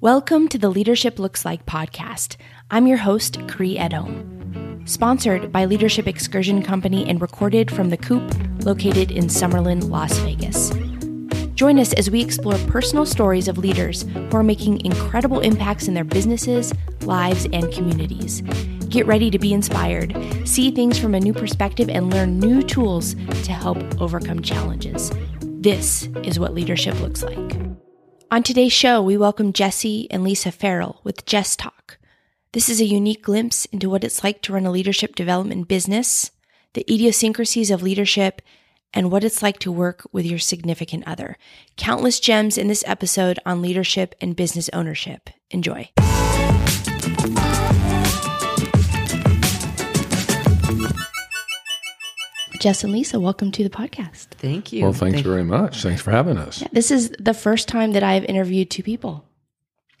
Welcome to the Leadership Looks Like podcast. I'm your host, Cree Edom. Sponsored by Leadership Excursion Company and recorded from the Coop located in Summerlin, Las Vegas. Join us as we explore personal stories of leaders who are making incredible impacts in their businesses, lives, and communities. Get ready to be inspired, see things from a new perspective, and learn new tools to help overcome challenges. This is what leadership looks like. On today's show, we welcome Jesse and Lisa Ferrell with JessTalk. This is a unique glimpse into what it's like to run a leadership development business, the idiosyncrasies of leadership, and what it's like to work with your significant other. Countless gems in this episode on leadership and business ownership. Enjoy. Jess and Lisa, welcome to the podcast. Thank you. Well, thanks Thank- very much. Thanks for having us. This is the first time that I've interviewed two people.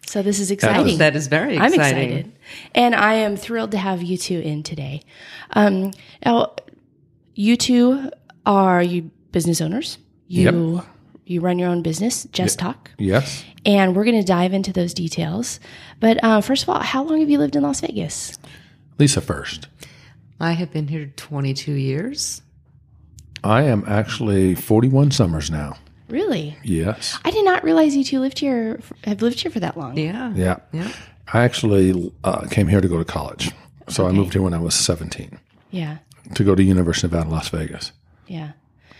So this is exciting. That is very exciting. I'm excited. And I am thrilled to have you two in today. Um, now, you two are you business owners. You you run your own business, JessTalk. Yes. And we're going to dive into those details. But uh, first of all, how long have you lived in Las Vegas? Lisa first. I have been here 22 years. I am actually 41 summers now. Really? Yes. I did not realize you two lived here, have lived here for that long. Yeah. Yeah. Yeah. I actually uh, came here to go to college. So I moved here when I was 17 Yeah. to go to University of Nevada, Las Vegas Yeah.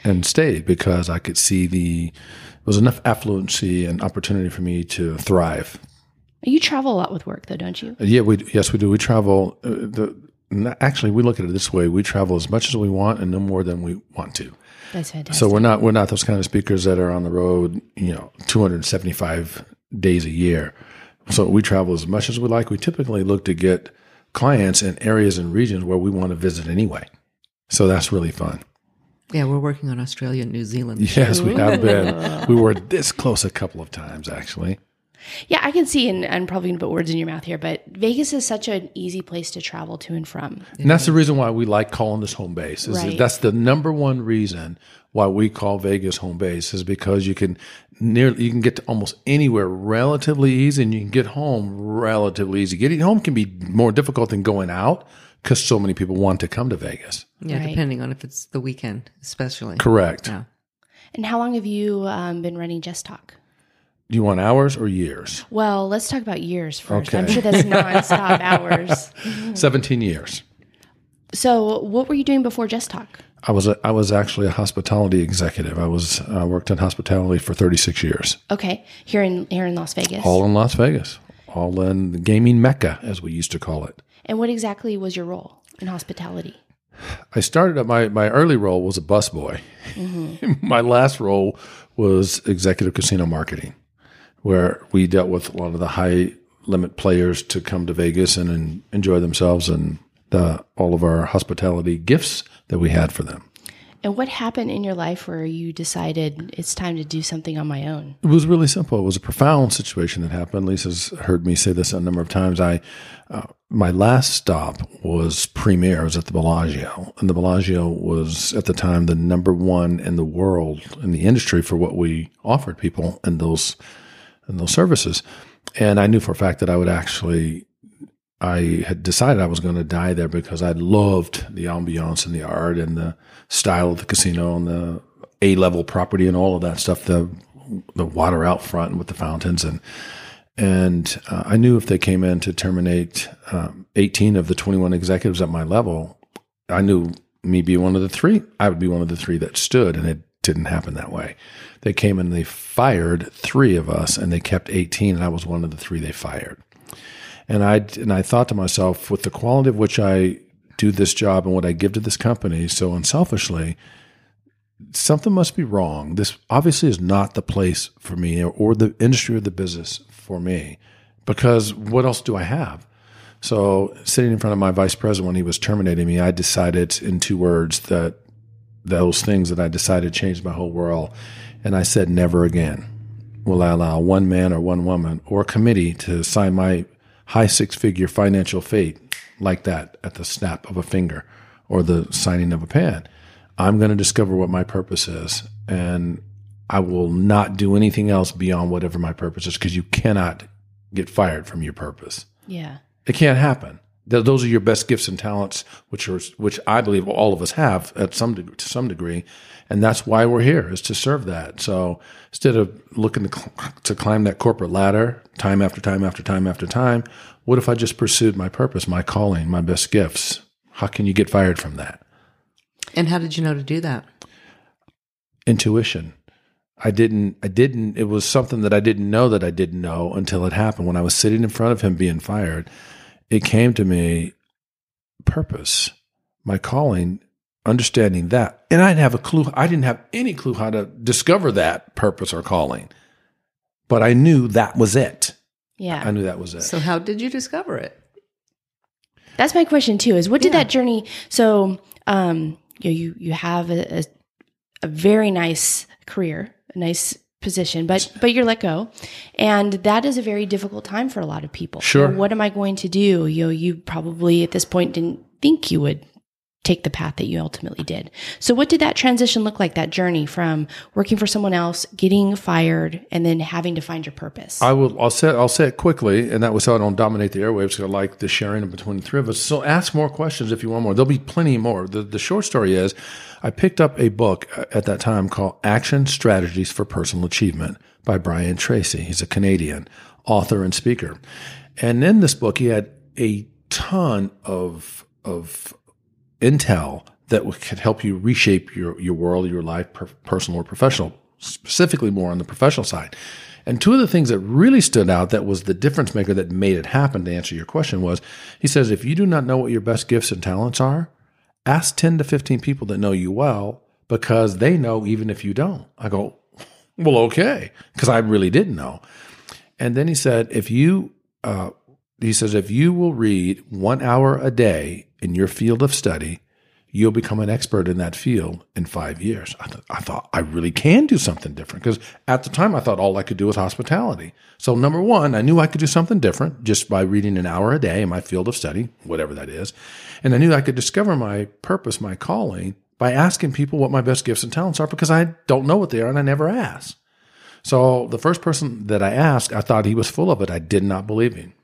and stayed because I could see the, there was enough affluency and opportunity for me to thrive. You travel a lot with work, though, don't you? Yeah, we yes we do. We travel. Uh, the n- actually we look at it this way: we travel as much as we want and no more than we want to. That's fantastic. So we're not we're not those kind of speakers that are on the road, you know, 275 days a year. So we travel as much as we like. We typically look to get clients in areas and regions where we want to visit anyway. So that's really fun. Yeah, we're working on Australia and New Zealand. Yes, we have been. We were this close a couple of times actually. Yeah, I can see, and I'm probably going to put words in your mouth here, but Vegas is such an easy place to travel to and from. And that's the reason why we like calling this home base. Is Right. That's the number one reason why we call Vegas home base is because you can nearly you can get to almost anywhere relatively easy, and you can get home relatively easy. Getting home can be more difficult than going out because so many people want to come to Vegas. Yeah, Right. depending on if it's the weekend, especially. Correct. Yeah. And how long have you um, been running JessTalk? Do you want hours or years? Well, let's talk about years first. I'm Okay. sure that's nonstop hours. Seventeen years. So, what were you doing before JessTalk? I was a, I was actually a hospitality executive. I was uh, worked in hospitality for thirty six years, Okay, here in here in Las Vegas. all in Las Vegas, all in the gaming mecca as we used to call it. and what exactly was your role in hospitality? I started at my my early role was a busboy. my last role was executive casino marketing, where we dealt with a lot of the high limit players to come to Vegas and, en- enjoy themselves and the, all of our hospitality gifts that we had for them. And what happened in your life where you decided it's time to do something on my own? It was really simple. It was a profound situation that happened. Lisa's heard me say this a number of times. I, uh, my last stop was Premier. Was at the Bellagio, and the Bellagio was at the time the number one in the world in the industry for what we offered people in those in those services. And I knew for a fact that I would actually. I had decided I was going to die there because I loved the ambiance and the art and the style of the casino and the A level property and all of that stuff. The the water out front with the fountains and and uh, I knew if they came in to terminate um, 18 of the 21 executives at my level, I knew me be one of the three. I would be one of the three that stood, and it didn't happen that way. They came and they fired three of us, and they kept 18, and I was one of the three they fired. And I and I thought to myself, with the quality of which I do this job and what I give to this company, so unselfishly, something must be wrong. This obviously is not the place for me or, or the industry or the business for me because what else do I have? So, sitting in front of my vice president when he was terminating me, I decided in two words that those things that I decided changed my whole world. And I said, never again will I allow one man or one woman or a committee to sign my high six figure financial fate like that at the snap of a finger or the signing of a pen. I'm going to discover what my purpose is. And I will not do anything else beyond whatever my purpose is because you cannot get fired from your purpose. Yeah. It can't happen. Th- Those are your best gifts and talents, which are which I believe all of us have at some deg- to some degree, and that's why we're here is to serve that. So instead of looking to, cl- to climb that corporate ladder time after time after time after time, what if I just pursued my purpose, my calling, my best gifts? How can you get fired from that? And how did you know to do that? intuition. I didn't, I didn't, it was something that I didn't know that I didn't know until it happened. When I was sitting in front of him being fired, it came to me purpose, my calling, understanding that. And I didn't have a clue, I didn't have any clue how to discover that purpose or calling, but I knew that was it. Yeah. I knew that was it. So how did you discover it? That's my question too. Is what did Yeah. that journey? So, um, you you you have a, a, a very nice career, a nice position, but but you're let go, and that is a very difficult time for a lot of people. Sure. What am I going to do? You know, you probably at this point didn't think you would take the path that you ultimately did. So what did that transition look like? That journey from working for someone else, getting fired, and then having to find your purpose. I will. I'll say. I'll say it quickly, and that was how I don't dominate the airwaves. 'cause I like the sharing between the three of us. So ask more questions if you want more. There'll be plenty more. The the short story is, I picked up a book at that time called "Action Strategies for Personal Achievement" by Brian Tracy. He's a Canadian author and speaker, and in this book he had a ton of of intel that could help you reshape your, your world, your life, per, personal or professional, specifically more on the professional side. And two of the things that really stood out that was the difference maker that made it happen to answer your question was he says, if you do not know what your best gifts and talents are, ask 10 to 15 people that know you well because they know even if you don't. I go, well, okay, because I really didn't know. And then he said, if you, uh, he says, if you will read one hour a day in your field of study, you'll become an expert in that field in five years. I, th- I thought I really can do something different because at the time I thought all I could do was hospitality. So number one, I knew I could do something different just by reading an hour a day in my field of study, whatever that is. And I knew I could discover my purpose, my calling by asking people what my best gifts and talents are because I don't know what they are and I never ask. So the first person that I asked, I thought he was full of it. I did not believe him.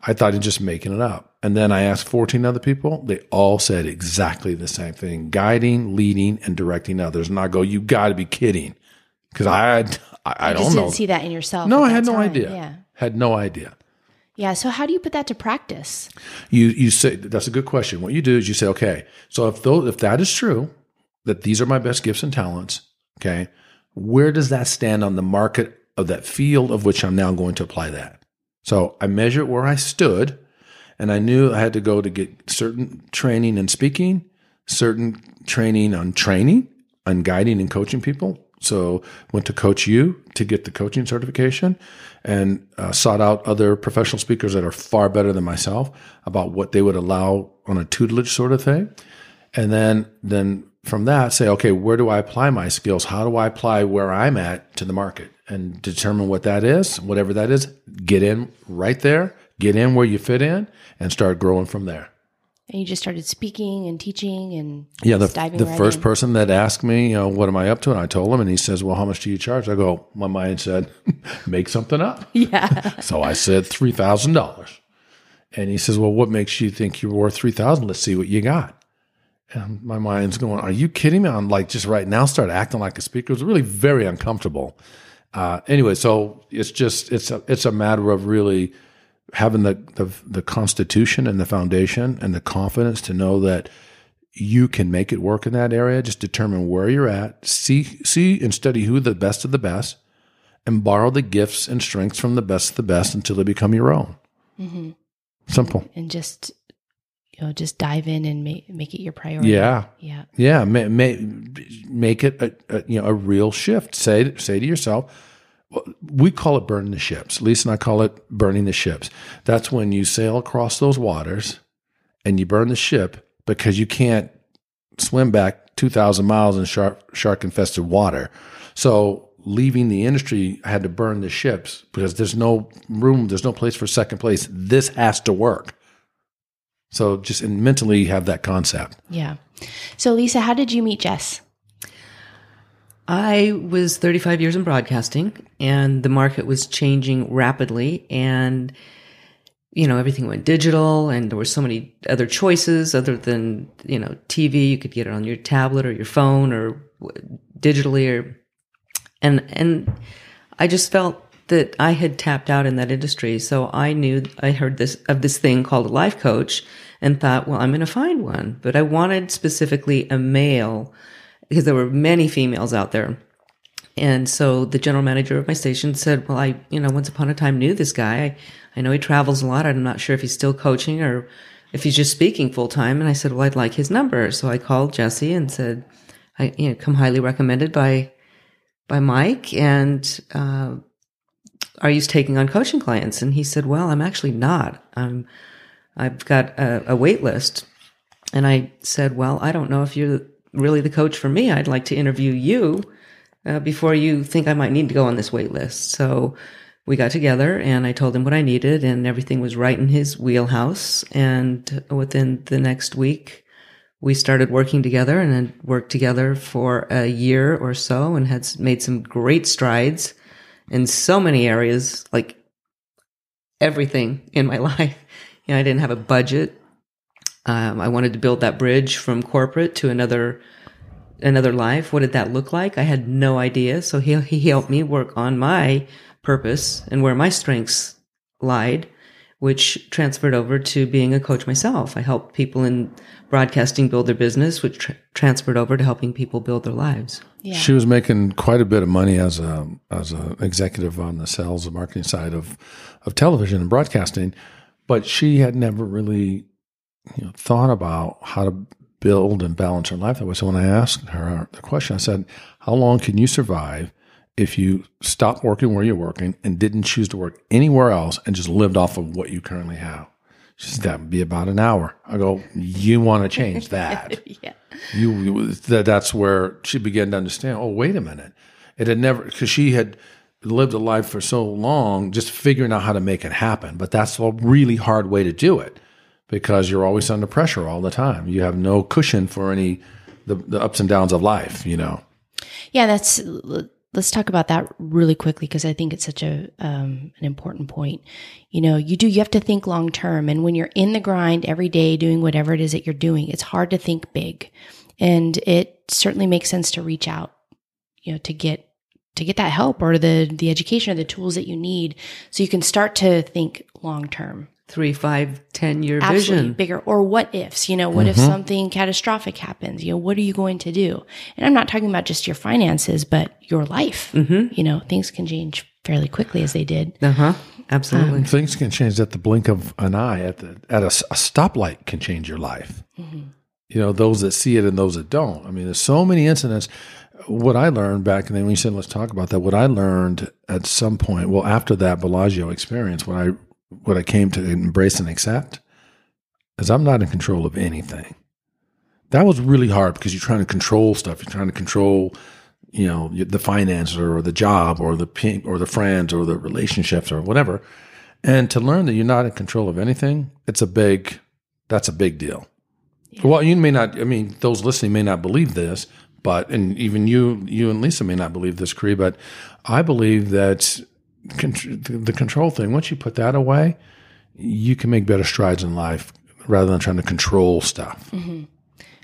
I thought he was just making it up. And then I asked 14 other people. They all said exactly the same thing guiding, leading, and directing others. And I go, you got to be kidding. Because I, I, I don't just know. didn't see that in yourself. no, I had no time. idea. Yeah. Had no idea. Yeah. So how do you put that to practice? You you say that's a good question. What you do is you say, okay, so if those if that is true, that these are my best gifts and talents, okay, where does that stand on the market of that field of which I'm now going to apply that? So I measured where I stood, and I knew I had to go to get certain training in speaking, certain training on training, on guiding and coaching people. So went to Coach U to get the coaching certification, and uh, sought out other professional speakers that are far better than myself about what they would allow on a tutelage sort of thing, and then then from that say, okay, where do I apply my skills? How do I apply where I'm at to the market and determine what that is, whatever that is. Get in right there, get in where you fit in, and start growing from there. And you just started speaking and teaching and Yeah, the, the right first in. person that asked me, you know, what am I up to? And I told him, and he says, well, how much do you charge? I go, my mind said, make something up. Yeah. So I said $3,000. And he says, well, what makes you think you're worth 3000 Let's see what you got. And my mind's going, are you kidding me? I'm like, just right now, start acting like a speaker. It was really very uncomfortable. Uh, anyway, so it's just, it's a, it's a matter of really having the, the, the constitution and the foundation and the confidence to know that you can make it work in that area. Just determine where you're at, see, see and study who the best of the best and borrow the gifts and strengths from the best of the best until they become your own. hmm Simple. And just, you know, just dive in and make, make it your priority. Yeah. Yeah. Yeah. Make, make, make it a, a, you know, a real shift. Say, say to yourself, we call it burning the ships. Lisa and I call it burning the ships. That's when you sail across those waters and you burn the ship because you can't swim back 2,000 miles in shark, shark infested water. So leaving the industry, I had to burn the ships because there's no room, there's no place for second place. This has to work. So just mentally have that concept. Yeah. So, Lisa, how did you meet Jess? I was 35 years in broadcasting and the market was changing rapidly and you know everything went digital and there were so many other choices other than you know TV you could get it on your tablet or your phone or digitally or and and I just felt that I had tapped out in that industry. So I knew I heard this of this thing called a life coach and thought well I'm going to find one. But I wanted specifically a male because there were many females out there. And so the general manager of my station said, well, I, you know, once upon a time knew this guy. I, I know he travels a lot. I'm not sure if he's still coaching or if he's just speaking full time. And I said, well, I'd like his number. So I called Jesse and said, I, you know, come highly recommended by, by Mike. And, uh, are you taking on coaching clients? And he said, well, I'm actually not. I'm, I've got a, a wait list. And I said, well, I don't know if you're really the coach for me. I'd like to interview you uh, before you think I might need to go on this wait list. So we got together and I told him what I needed and everything was right in his wheelhouse. And within the next week, we started working together and then worked together for a year or so and had made some great strides in so many areas, like everything in my life. You know, I didn't have a budget. Um, I wanted to build that bridge from corporate to another another life. What did that look like? I had no idea. So he he helped me work on my purpose and where my strengths lied, which transferred over to being a coach myself. I helped people in broadcasting build their business, which tra- transferred over to helping people build their lives. Yeah. She was making quite a bit of money as a as an executive on the sales and marketing side of of television and broadcasting, but she had never really you know, thought about how to build and balance her life that way. So when I asked her the question, I said, How long can you survive if you stopped working where you're working and didn't choose to work anywhere else and just lived off of what you currently have? She said, That would be about an hour. I go, You want to change that. yeah. You, you that, that's where she began to understand, oh, wait a minute. It had never because she had lived a life for so long just figuring out how to make it happen. But that's a really hard way to do it because you're always under pressure all the time. You have no cushion for any the, the ups and downs of life, you know. Yeah, that's let's talk about that really quickly because I think it's such a um, an important point. You know, you do you have to think long term, and when you're in the grind every day doing whatever it is that you're doing, it's hard to think big, and it certainly makes sense to reach out, you know, to get to get that help or the the education or the tools that you need, so you can start to think long term three, five, ten year Absolutely vision. Bigger. Or what ifs, you know, what mm-hmm. if something catastrophic happens? You know, what are you going to do? And I'm not talking about just your finances, but your life. Mm-hmm. You know, things can change fairly quickly as they did. Uh huh. Absolutely. Um, things can change at the blink of an eye. At the at a, a stoplight can change your life. Mm-hmm. You know, those that see it and those that don't. I mean, there's so many incidents. What I learned back, and then when you said let's talk about that, what I learned at some point, well, after that Bellagio experience, when I what I came to embrace and accept is I'm not in control of anything. That was really hard because you're trying to control stuff. You're trying to control, you know, the finances or the job or the or the friends or the relationships or whatever. And to learn that you're not in control of anything, it's a big, that's a big deal. Yeah. Well, you may not. I mean, those listening may not believe this, but and even you, you and Lisa may not believe this, Cree. But I believe that the control thing, once you put that away, you can make better strides in life rather than trying to control stuff. Mm-hmm.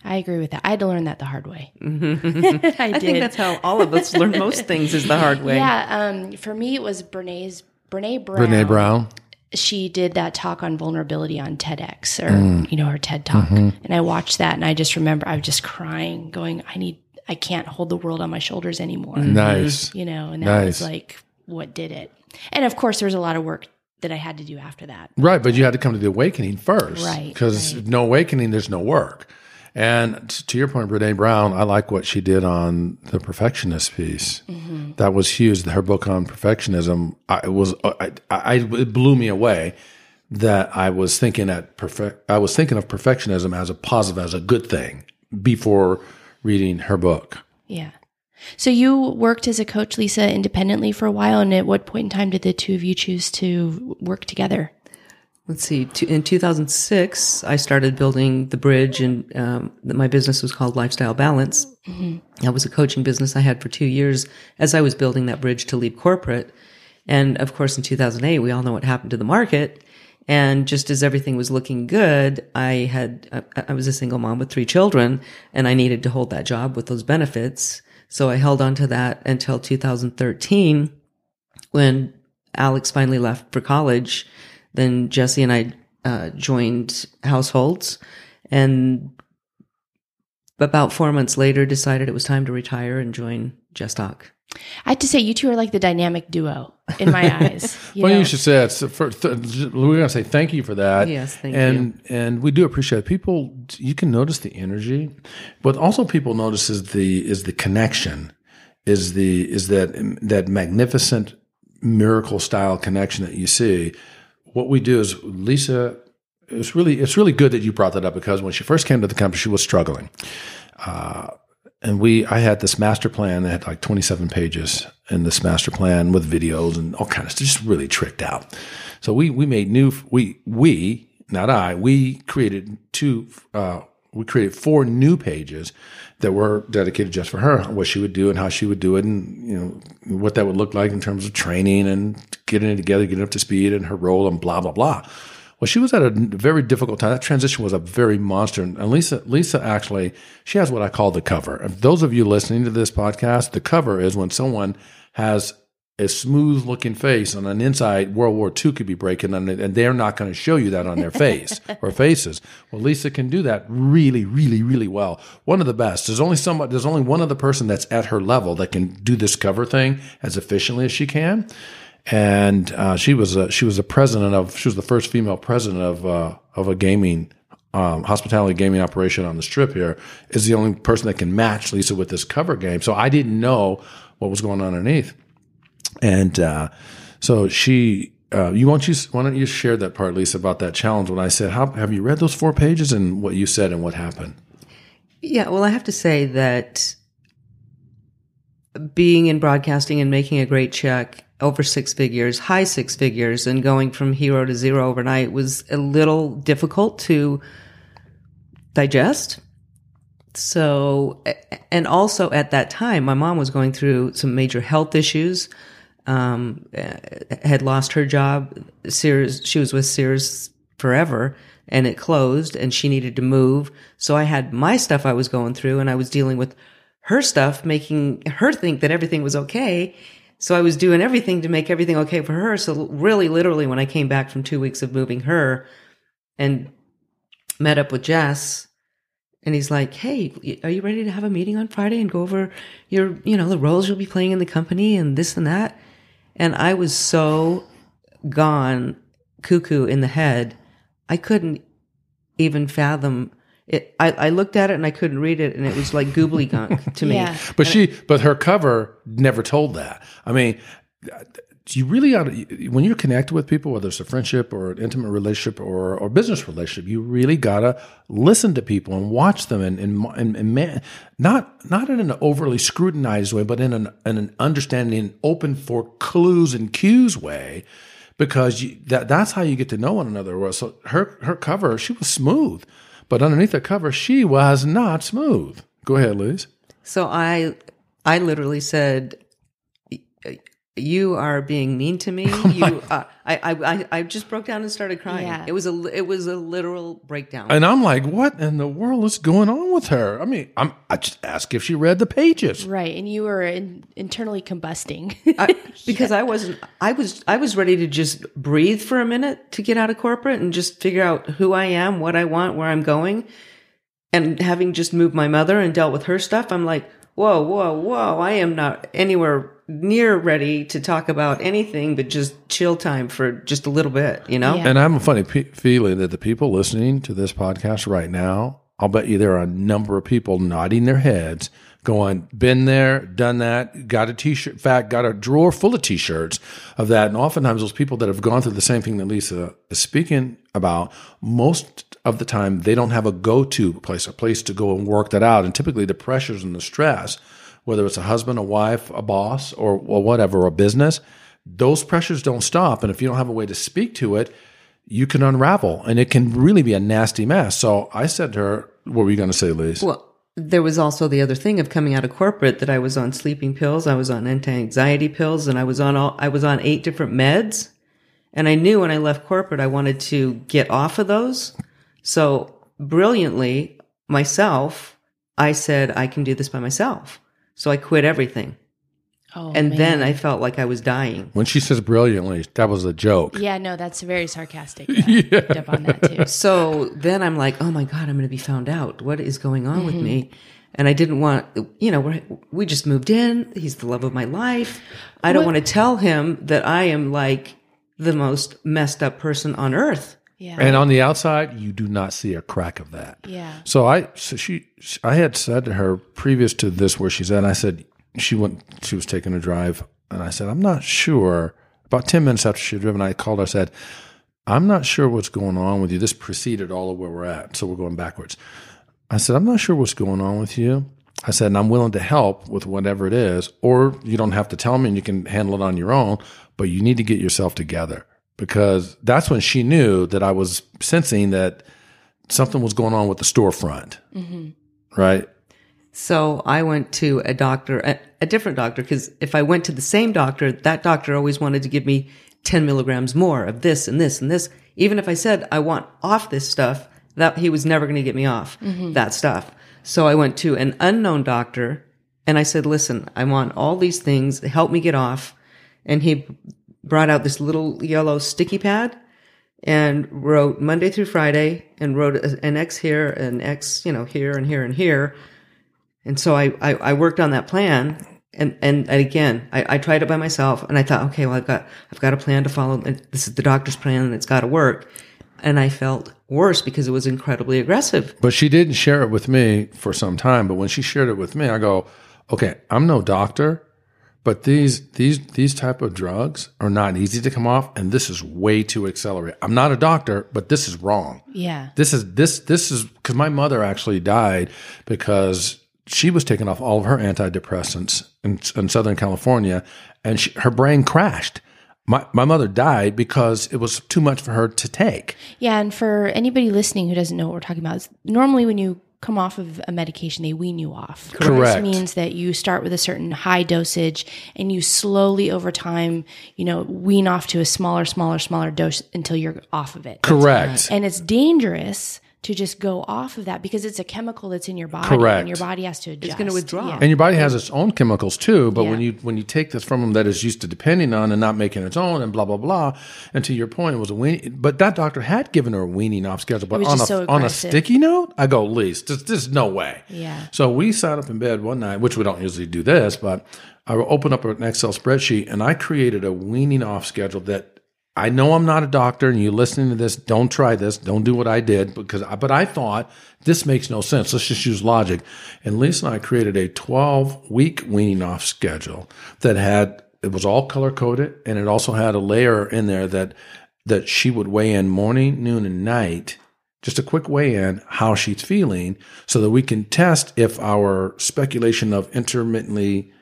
I agree with that. I had to learn that the hard way. Mm-hmm. I, I think that's how all of us learn most things is the hard way. Yeah. Um, for me, it was Brene's Brene Brown. Brene Brown. She did that talk on vulnerability on TEDx or mm. you know her TED talk, mm-hmm. and I watched that, and I just remember I was just crying, going, "I need, I can't hold the world on my shoulders anymore." Nice, you know, and that nice. was like what did it. And of course, there's a lot of work that I had to do after that. Right, but you had to come to the awakening first, right? Because right. no awakening, there's no work. And to your point, Brene Brown, I like what she did on the perfectionist piece. Mm-hmm. That was huge. Her book on perfectionism, I was, I, I, it blew me away that I was thinking at perfect. I was thinking of perfectionism as a positive, as a good thing before reading her book. Yeah. So you worked as a coach, Lisa, independently for a while. And at what point in time did the two of you choose to work together? let's see, in 2006, I started building the bridge, and um, my business was called Lifestyle Balance. That was a coaching business I had for two years as I was building that bridge to leave corporate. And of course, in 2008, we all know what happened to the market. And just as everything was looking good, I had, I was a single mom with three children and I needed to hold that job with those benefits. So I held on to that until 2013 when Alex finally left for college. Then Jesse and I uh, joined households and about four months later decided it was time to retire and join Just Talk. I have to say, you two are like the dynamic duo in my eyes. You well, know? you should say that. So for, th- we're going to say thank you for that. Yes, thank you. and, And we do appreciate it. people. You can notice the energy, but also people notice is the is the connection, is the is that that magnificent miracle style connection that you see. What we do is Lisa. It's really it's really good that you brought that up because when she first came to the company, she was struggling. Uh, and we I had this master plan that had like 27 pages in this master plan with videos and all kinds of stuff, just really tricked out. So we we made new we we not I we created two uh, we created four new pages that were dedicated just for her, what she would do and how she would do it, and you know what that would look like in terms of training and getting it together, getting up to speed, and her role and blah blah blah. Well, she was at a very difficult time. That transition was a very monster. And Lisa, Lisa actually, she has what I call the cover. If those of you listening to this podcast, the cover is when someone has a smooth looking face on an inside World War II could be breaking and they're not going to show you that on their face or faces. Well, Lisa can do that really, really, really well. One of the best. There's only somebody, there's only one other person that's at her level that can do this cover thing as efficiently as she can and uh, she was a, she was a president of she was the first female president of uh, of a gaming um, hospitality gaming operation on the strip here is the only person that can match Lisa with this cover game. So I didn't know what was going on underneath, and uh, so she. Uh, you want you why don't you share that part, Lisa, about that challenge? When I said, How, "Have you read those four pages?" and what you said and what happened? Yeah, well, I have to say that being in broadcasting and making a great check over six figures, high six figures, and going from hero to zero overnight was a little difficult to digest. So, and also at that time, my mom was going through some major health issues. Um, had lost her job. Sears, she was with Sears forever, and it closed, and she needed to move. So I had my stuff I was going through, and I was dealing with her stuff, making her think that everything was okay. So I was doing everything to make everything okay for her. So really, literally, when I came back from two weeks of moving her and met up with Jess, and he's like, "Hey, are you ready to have a meeting on Friday and go over your, you know, the roles you'll be playing in the company and this and that?" And I was so gone cuckoo in the head, I couldn't even fathom it, I, I, looked at it and I couldn't read it, and it was like goobly gunk to me. Yeah. But she, but her cover never told that. I mean, you really ought to, when you're connected with people, whether it's a friendship or an intimate relationship or or business relationship, you really gotta listen to people and watch them and and, and, and man, not not in an overly scrutinized way, but in an in an understanding, open for clues and cues way because you, that that's how you get to know one another. So her her cover, she was smooth. But underneath the cover, she was not smooth. Go ahead, Liz. So I, I literally said, "You are being mean to me." Oh you, uh, I, I, I just broke down and started crying. Yeah. It was a, it was a literal breakdown. And I'm like, "What in the world is going on with her?" I mean, I'm, I just asked if she read the pages. Right, and you were in, internally combusting. I, because I wasn't. I was. I was ready to just breathe for a minute to get out of corporate and just figure out who I am, what I want, where I'm going. And having just moved my mother and dealt with her stuff, I'm like, whoa, whoa, whoa! I am not anywhere near ready to talk about anything but just chill time for just a little bit, you know. Yeah. And I have a funny p- feeling that the people listening to this podcast right now, I'll bet you there are a number of people nodding their heads going, been there, done that, got a t-shirt, in fact, got a drawer full of t-shirts of that. And oftentimes those people that have gone through the same thing that Lisa is speaking about, most of the time they don't have a go-to place, a place to go and work that out. And typically the pressures and the stress, whether it's a husband, a wife, a boss, or, or whatever, a business, those pressures don't stop. And if you don't have a way to speak to it, you can unravel and it can really be a nasty mess. So I said to her, what were you going to say, Lise? Well, there was also the other thing of coming out of corporate that I was on sleeping pills, I was on anti-anxiety pills, and I was on all I was on eight different meds. And I knew when I left corporate I wanted to get off of those. So brilliantly, myself, I said I can do this by myself. So I quit everything. Oh, and man. then I felt like I was dying. when she says brilliantly, that was a joke. Yeah, no, that's very sarcastic. Yeah. Picked up on that too. So then I'm like, oh my God, I'm going to be found out. What is going on with me? Mm-hmm. And I didn't want, you know, we're, we just moved in. He's the love of my life. I don't What- want to tell him that I am like the most messed up person on earth. Yeah. And on the outside, you do not see a crack of that. yeah. So I, so she, I had said to her previous to this where she's at, I said, she went, she was taking a drive. And I said, I'm not sure. About 10 minutes after she had driven, I called her, I said, I'm not sure what's going on with you. This preceded all of where we're at. So we're going backwards. I said, I'm not sure what's going on with you. I said, and I'm willing to help with whatever it is, or you don't have to tell me and you can handle it on your own, but you need to get yourself together because that's when she knew that I was sensing that something was going on with the storefront. Mm-hmm. Right. So I went to a doctor, a, a different doctor, because if I went to the same doctor, that doctor always wanted to give me 10 milligrams more of this and this and this. Even if I said I want off this stuff, that he was never going to get me off mm-hmm. that stuff. So I went to an unknown doctor and I said, listen, I want all these things. Help me get off. And he brought out this little yellow sticky pad and wrote Monday through Friday and wrote an X here, an X, you know, here and here and here. And so I, I, I worked on that plan. And, and, again, I, I tried it by myself and I thought, okay, well, I've got, I've got a plan to follow. This is the doctor's plan and it's got to work. And I felt worse because it was incredibly aggressive. But she didn't share it with me for some time. But when she shared it with me, I go, okay, I'm no doctor, but these these these type of drugs are not easy to come off, and this is way too accelerated. I'm not a doctor, but this is wrong. Yeah. This is this this is because my mother actually died because she was taking off all of her antidepressants in, in Southern California, and she, her brain crashed. My my mother died because it was too much for her to take. Yeah, and for anybody listening who doesn't know what we're talking about, normally when you come off of a medication, they wean you off. Correct. This means that you start with a certain high dosage and you slowly over time, you know, wean off to a smaller, smaller, smaller dose until you're off of it. Correct. And it's dangerous to just go off of that because it's a chemical that's in your body Correct. and your body has to adjust. It's gonna withdraw. Yeah. And your body has its own chemicals too. But when you when you take this from them that is used to depending on and not making its own and blah blah blah, and to your point, it was a weaning, But that doctor had given her a weaning off schedule. But on a so on a sticky note, I go, Lise, there's, there's no way. Yeah. So we sat up in bed one night, which we don't usually do this, but I opened up an Excel spreadsheet and I created a weaning off schedule that. I know I'm not a doctor, and you listening to this, don't try this. Don't do what I did because, I, but I thought this makes no sense. Let's just use logic. And Lisa and I created a 12 week weaning off schedule that had it was all color coded, and it also had a layer in there that that she would weigh in morning, noon, and night. Just a quick weigh in how she's feeling, so that we can test if our speculation of intermittently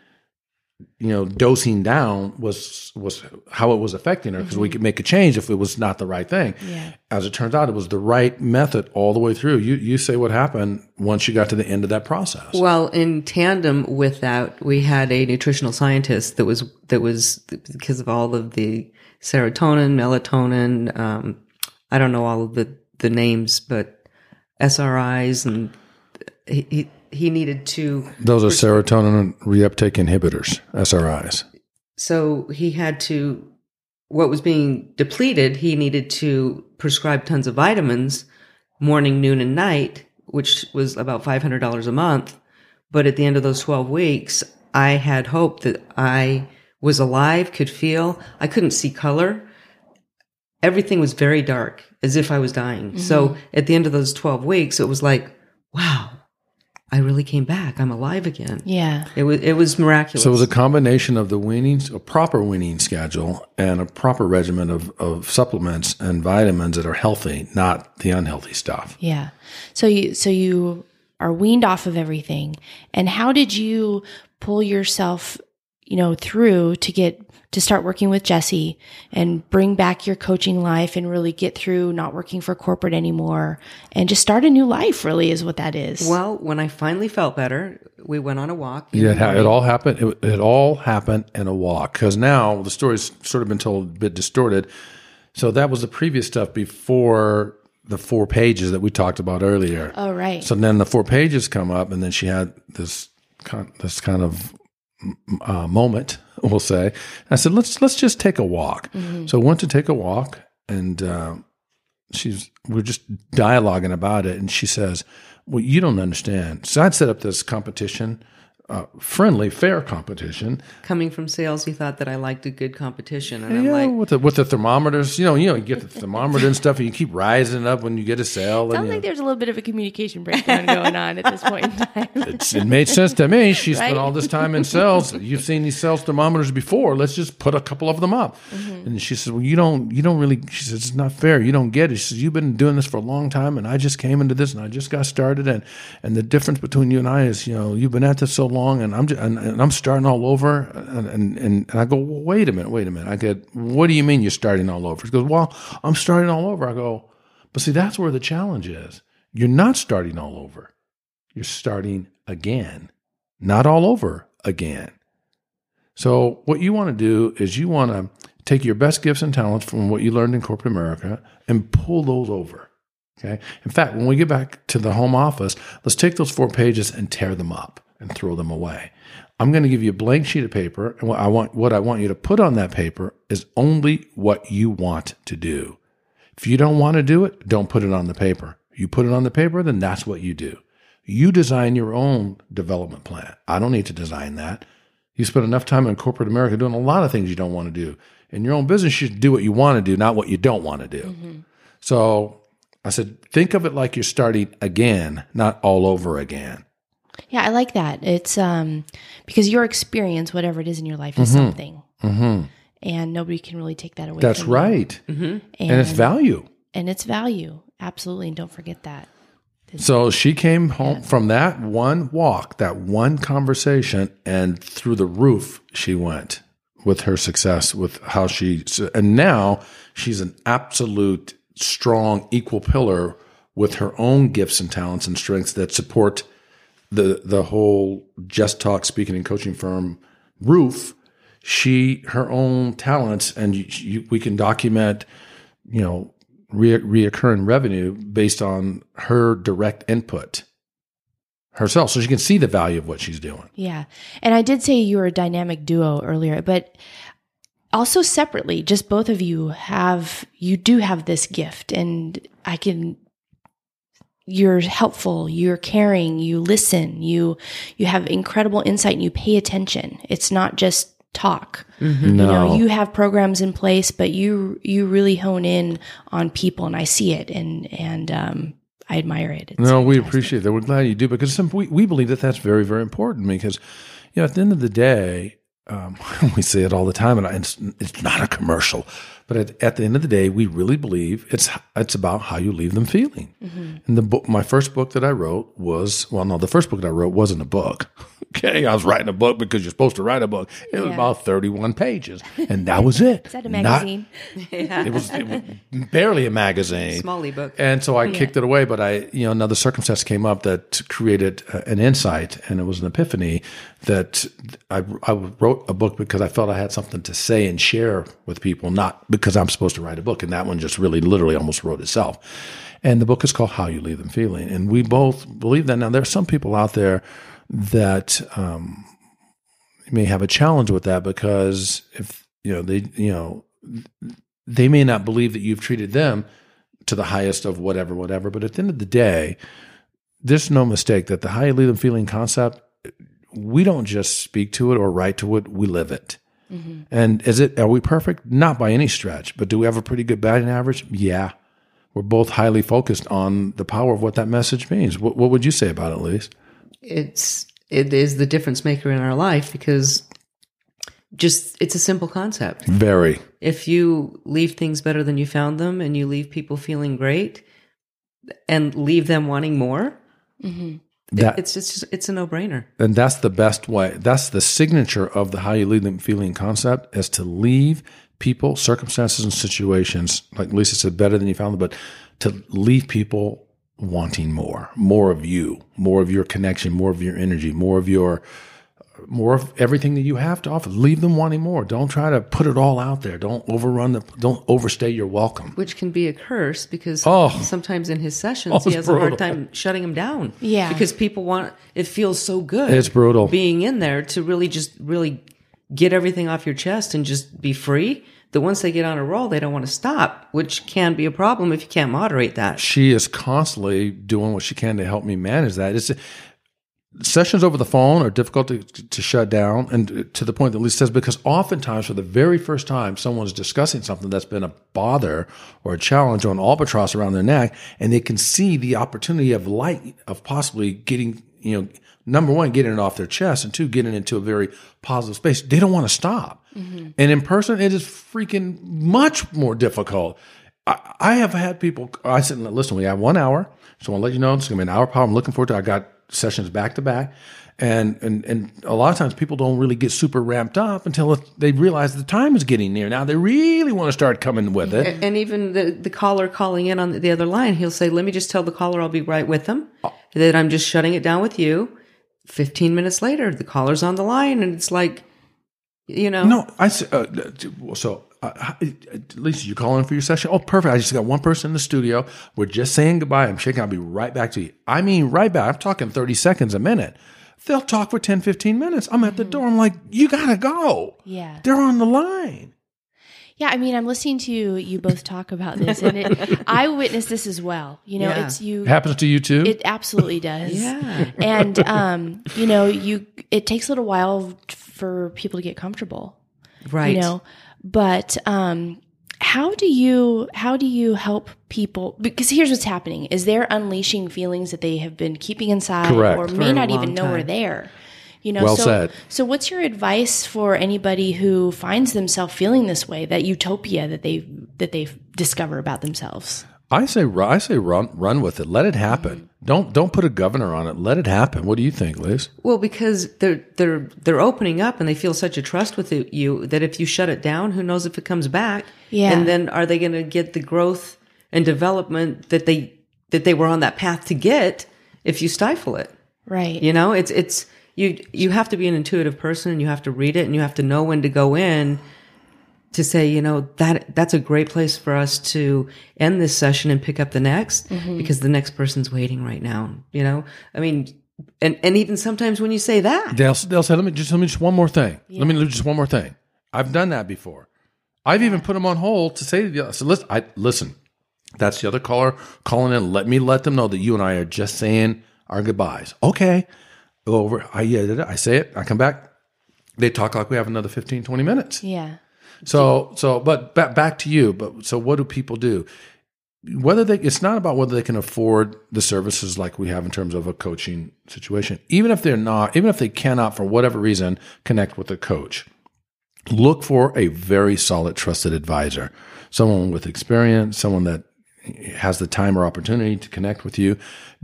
you know, dosing down was was how it was affecting her because we could make a change if it was not the right thing. Yeah. As it turns out, it was the right method all the way through. You you say what happened once you got to the end of that process. Well, in tandem with that, we had a nutritional scientist that was that was because of all of the serotonin, melatonin. Um, I don't know all of the the names, but SRIs, and he he, he needed to. Those are serotonin reuptake inhibitors, SRIs. So he had to. What was being depleted, he needed to prescribe tons of vitamins, morning, noon, and night, which was about five hundred dollars a month. But at the end of those 12 weeks, I had hope that I was alive, could feel. I couldn't see color. Everything was very dark, as if I was dying. So mm-hmm. at the end of those 12 weeks, it was like, wow, I really came back. I'm alive again. Yeah. It was, it was miraculous. So it was a combination of the weaning, a proper weaning schedule, and a proper regimen of, of supplements and vitamins that are healthy, not the unhealthy stuff. Yeah. So you so you are weaned off of everything. And how did you pull yourself, you know, through to get to start working with Jesse and bring back your coaching life and really get through not working for corporate anymore and just start a new life really is what that is. Well, when I finally felt better, we went on a walk. Yeah, it, ha- it all happened. It, it all happened in a walk. Because now the story's sort of been told a bit distorted. So that was the previous stuff before the four pages that we talked about earlier. oh, right. So then the four pages come up, and then she had this this kind of uh, moment, we'll say. I said, let's let's just take a walk. So I went to take a walk, and uh, she's we're just dialoguing about it, and she says, "Well, you don't understand." So I'd set up this competition, uh, friendly, fair competition. Coming from sales, you thought that I liked a good competition, and I'm Yeah, like, with the with the thermometers, you know, you know, you get the thermometer and stuff, and you keep rising up when you get a sale. and, Sounds you like know. there's a little bit of a communication breakdown going on at this point in time. It's, it made sense to me. She spent all this time in sales. You've seen these sales thermometers before. Let's just put a couple of them up. And she says, "Well, you don't, you don't really." She says, "It's not fair. You don't get it." She says, "You've been doing this for a long time, and I just came into this, and I just got started, and and the difference between you and I is, you know, you've been at this so long, and I'm just, and, and I'm starting all over." And, and and and I go, well, "Wait a minute, wait a minute." I get, "What do you mean you're starting all over?" She goes, "Well, I'm starting all over." I go, "But see, that's where the challenge is. You're not starting all over." you're starting again, not all over again. So, what you want to do is you want to take your best gifts and talents from what you learned in corporate America and pull those over. Okay. In fact, when we get back to the home office, let's take those four pages and tear them up and throw them away. I'm going to give you a blank sheet of paper, and what I want what I want you to put on that paper is only what you want to do. If you don't want to do it, don't put it on the paper. You put it on the paper, then that's what you do. You design your own development plan. I don't need to design that. You spend enough time in corporate America doing a lot of things you don't want to do. In your own business, you should do what you want to do, not what you don't want to do. Mm-hmm. So I said, think of it like you're starting again, not all over again. Yeah, I like that. It's um because your experience, whatever it is in your life, is something, hmm and nobody can really take that away. That's from you. That's right. mm-hmm. and, And it's value. and it's value, absolutely. And don't forget that. So she came home from that one walk, that one conversation, and through the roof she went with her success, with how she, and now she's an absolute strong, equal pillar with her own gifts and talents and strengths that support the the whole JessTalk speaking and coaching firm roof. She her own talents, and you, you, we can document, you know, re- reoccurring revenue based on her direct input herself, so she can see the value of what she's doing. Yeah. And I did say you were a dynamic duo earlier, but also separately, just both of you have, you do have this gift, and I can. You're helpful, you're caring, you listen, you you have incredible insight and you pay attention. It's not just talk. No, You know, you have programs in place, but you you really hone in on people and I see it and and um I admire it. It's No, we appreciate that. We're glad you do because some, we, we believe that that's very, very important because, you know, at the end of the day, um, we say it all the time, and it's, it's not a commercial, but at, at the end of the day, we really believe it's it's about how you leave them feeling. And the book, my first book that I wrote was well, no, the first book that I wrote wasn't a book. Okay, I was writing a book because you're supposed to write a book. It was about 31 pages, and that was it. Is that a Not- magazine? it was, it was barely a magazine. Small ebook. And so I kicked it away, but I, you know, another circumstance came up that created uh, an insight, and it was an epiphany that I, I wrote a book because I felt I had something to say and share with people, not because I'm supposed to write a book. And that one just really, literally, almost wrote itself. And the book is called How You Leave Them Feeling, and we both believe that. Now, there are some people out there that um, may have a challenge with that because if you know they, you know, they may not believe that you've treated them to the highest of whatever, whatever. But at the end of the day, there's no mistake that the how you leave them feeling concept, we don't just speak to it or write to it, we live it. And is it, are we perfect? Not by any stretch, but do we have a pretty good batting average? Yeah. We're both highly focused on the power of what that message means. What, what would you say about it, Lise? it's it is the difference maker in our life because just it's a simple concept. Very. If you leave things better than you found them and you leave people feeling great and leave them wanting more, Mm-hmm. That It's it's just it's a no brainer. and that's the best way. That's the signature of the how you lead them feeling concept is to leave people, circumstances, and situations, like Lisa said, better than you found them, but to leave people wanting more, more of you, more of your connection, more of your energy, more of your more of everything that you have to offer. Leave them wanting more. Don't try to put it all out there. Don't overrun the don't overstay your welcome. Which can be a curse because Oh. sometimes in his sessions Oh, he it's has a hard time shutting him down. Yeah. Because people want it feels so good. It's brutal. being in there to really just really get everything off your chest and just be free. That once they get on a roll, they don't want to stop, which can be a problem if you can't moderate that. she is constantly doing what she can to help me manage that. It's sessions over the phone are difficult to, to shut down, and to the point that Lisa says, because oftentimes for the very first time someone's discussing something that's been a bother or a challenge or an albatross around their neck, and they can see the opportunity of light of possibly getting, you know, number one, getting it off their chest, and two, getting into a very positive space. They don't want to stop. Mm-hmm. And in person, it is freaking much more difficult. I, I have had people. I said, "Listen, we have one hour, so I'll let you know it's going to be an hour. Problem. I'm looking forward to. it. I got sessions back to back, and and and a lot of times people don't really get super ramped up until they realize the time is getting near. Now they really want to start coming with it. And even the, the caller calling in on the other line, he'll say, Let me just tell the caller I'll be right with them, that I'm just shutting it down with you. 15 minutes later, the caller's on the line, and it's like, you know. No, I uh, so. Uh, Lisa, you calling for your session? Oh, perfect. I just got one person in the studio. We're just saying goodbye. I'm shaking. I'll be right back to you. I mean, right back. I'm talking 30 seconds a minute. They'll talk for 10, 15 minutes. I'm at the door. I'm like, you got to go. Yeah. They're on the line. Yeah, I mean, I'm listening to you both talk about this, and it, I witnessed this as well. You know, Yeah. it's you. It happens to you too? It absolutely does. Yeah. and um, you know, you it takes a little while for people to get comfortable. Right. You know, but um, how do you how do you help people? Because here's what's happening: is they're unleashing feelings that they have been keeping inside, Correct. or may not long even know are there. You know, Well so, said. So, what's your advice for anybody who finds themselves feeling this way, that utopia that they that they discover about themselves? I say, I say, run, run with it. Let it happen. Don't, don't put a governor on it. Let it happen. What do you think, Liz? Well, because they're they're they're opening up and they feel such a trust with you that if you shut it down, who knows if it comes back? Yeah. And then are they going to get the growth and development that they that they were on that path to get if you stifle it? Right. You know, it's it's you you have to be an intuitive person and you have to read it and you have to know when to go in to say, you know, that that's a great place for us to end this session and pick up the next mm-hmm. because the next person's waiting right now. You know, I mean, and and even sometimes when you say that, They'll, they'll say, let me just, let me just one more thing. Let me do just one more thing. I've done that before. I've even put them on hold to say to the other, so listen, I, listen, that's the other caller calling in. Let me let them know that you and I are just saying our goodbyes. Okay. Go over. I, yeah, I say it. I come back. They talk like we have another 15, 20 minutes. Yeah. So, so, but back, back to you. But so, what do people do? Whether they, it's not about whether they can afford the services like we have in terms of a coaching situation. Even if they're not, even if they cannot, for whatever reason, connect with a coach, look for a very solid, trusted advisor, someone with experience, someone that has the time or opportunity to connect with you.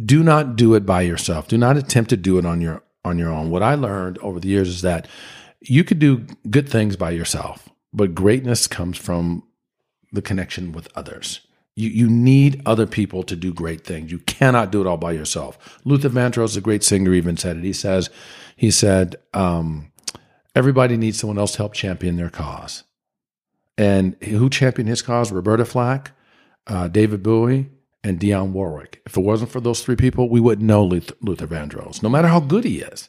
Do not do it by yourself. Do not attempt to do it on your on your own. What I learned over the years is that you could do good things by yourself, but greatness comes from the connection with others. You, you need other people to do great things. You cannot do it all by yourself. Luther Vandross, a great singer, even said it. He says, he said, um, everybody needs someone else to help champion their cause. And who championed his cause? Roberta Flack, uh, David Bowie, and Dionne Warwick. If it wasn't for those three people, we wouldn't know Luther, Luther Vandross, no matter how good he is.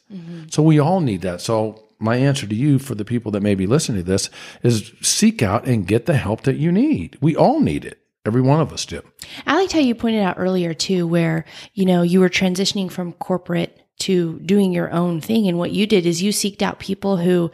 So we all need that. So my answer to you, for the people that may be listening to this, is seek out and get the help that you need. We all need it. Every one of us do. I liked how you pointed out earlier too, where you know you were transitioning from corporate to doing your own thing, and what you did is you seeked out people who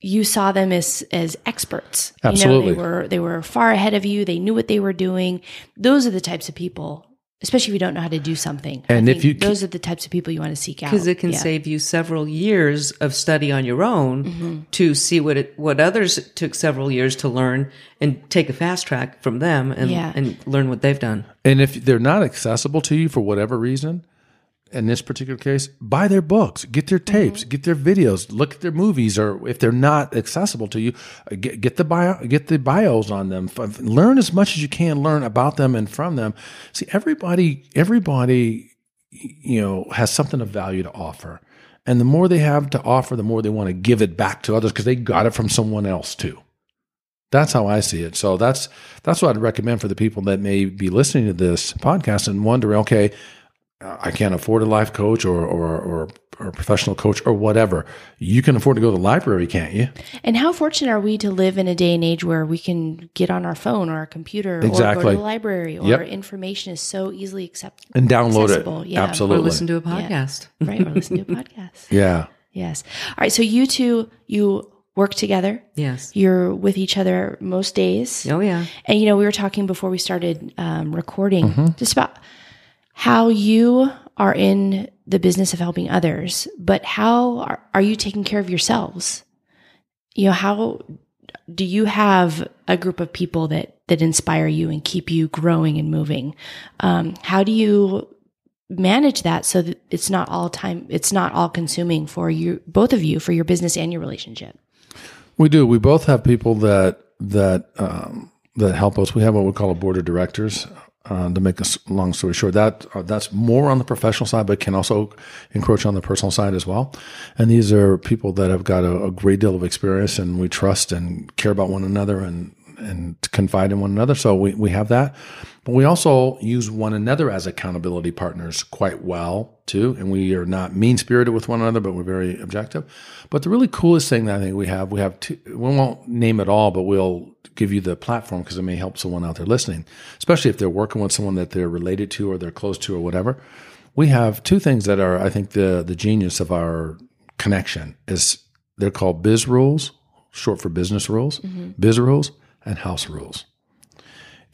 you saw them as as experts. You know, Absolutely. they were they were far ahead of you. They knew what they were doing. Those are the types of people, especially if you don't know how to do something. And if you- those are the types of people you want to seek out because it can Yeah. save you several years of study on your own Mm-hmm. to see what it what others took several years to learn and take a fast track from them and Yeah. and learn what they've done. And if they're not accessible to you for whatever reason, in this particular case, buy their books, get their tapes, get their videos, look at their movies, or if they're not accessible to you, uh, get, get the bio, get the bios on them. F- Learn as much as you can learn about them and from them. See, everybody, everybody, you know, has something of value to offer. And the more they have to offer, the more they want to give it back to others because they got it from someone else too. That's how I see it. So that's that's what I'd recommend for the people that may be listening to this podcast and wondering, okay, I can't afford a life coach or or or, or a professional coach or whatever. You can afford to go to the library, can't you? And how fortunate are we to live in a day and age where we can get on our phone or our computer or go to the library or Yep. information is so easily accept- And download accessible. it. Yeah. Or Absolutely. listen to a podcast. right? Or listen to a podcast. yeah. Yes. All right. So you two, you work together. Yes. You're with each other most days. Oh yeah. And you know, we were talking before we started um, recording Mm-hmm. just about how you are in the business of helping others, but how are, are you taking care of yourselves? You know, how do you have a group of people that that inspire you and keep you growing and moving? Um, how do you manage that so that it's not all time, it's not all consuming for you, both of you, for your business and your relationship? We do. We both have people that that um, that help us. We have what we call a board of directors. Uh, to make a long story short, that uh, that's more on the professional side, but can also encroach on the personal side as well. And these are people that have got a, a great deal of experience, and we trust and care about one another, and and confide in one another. So we we have that, but we also use one another as accountability partners quite well too. And we are not mean spirited with one another, but we're very objective. But the really coolest thing that I think we have, we have two, we won't name it all, but we'll give you the platform because it may help someone out there listening, especially if they're working with someone that they're related to or they're close to or whatever. We have two things that are, I think, the the genius of our connection is they're called biz rules, short for business rules, mm-hmm. biz rules, and house rules.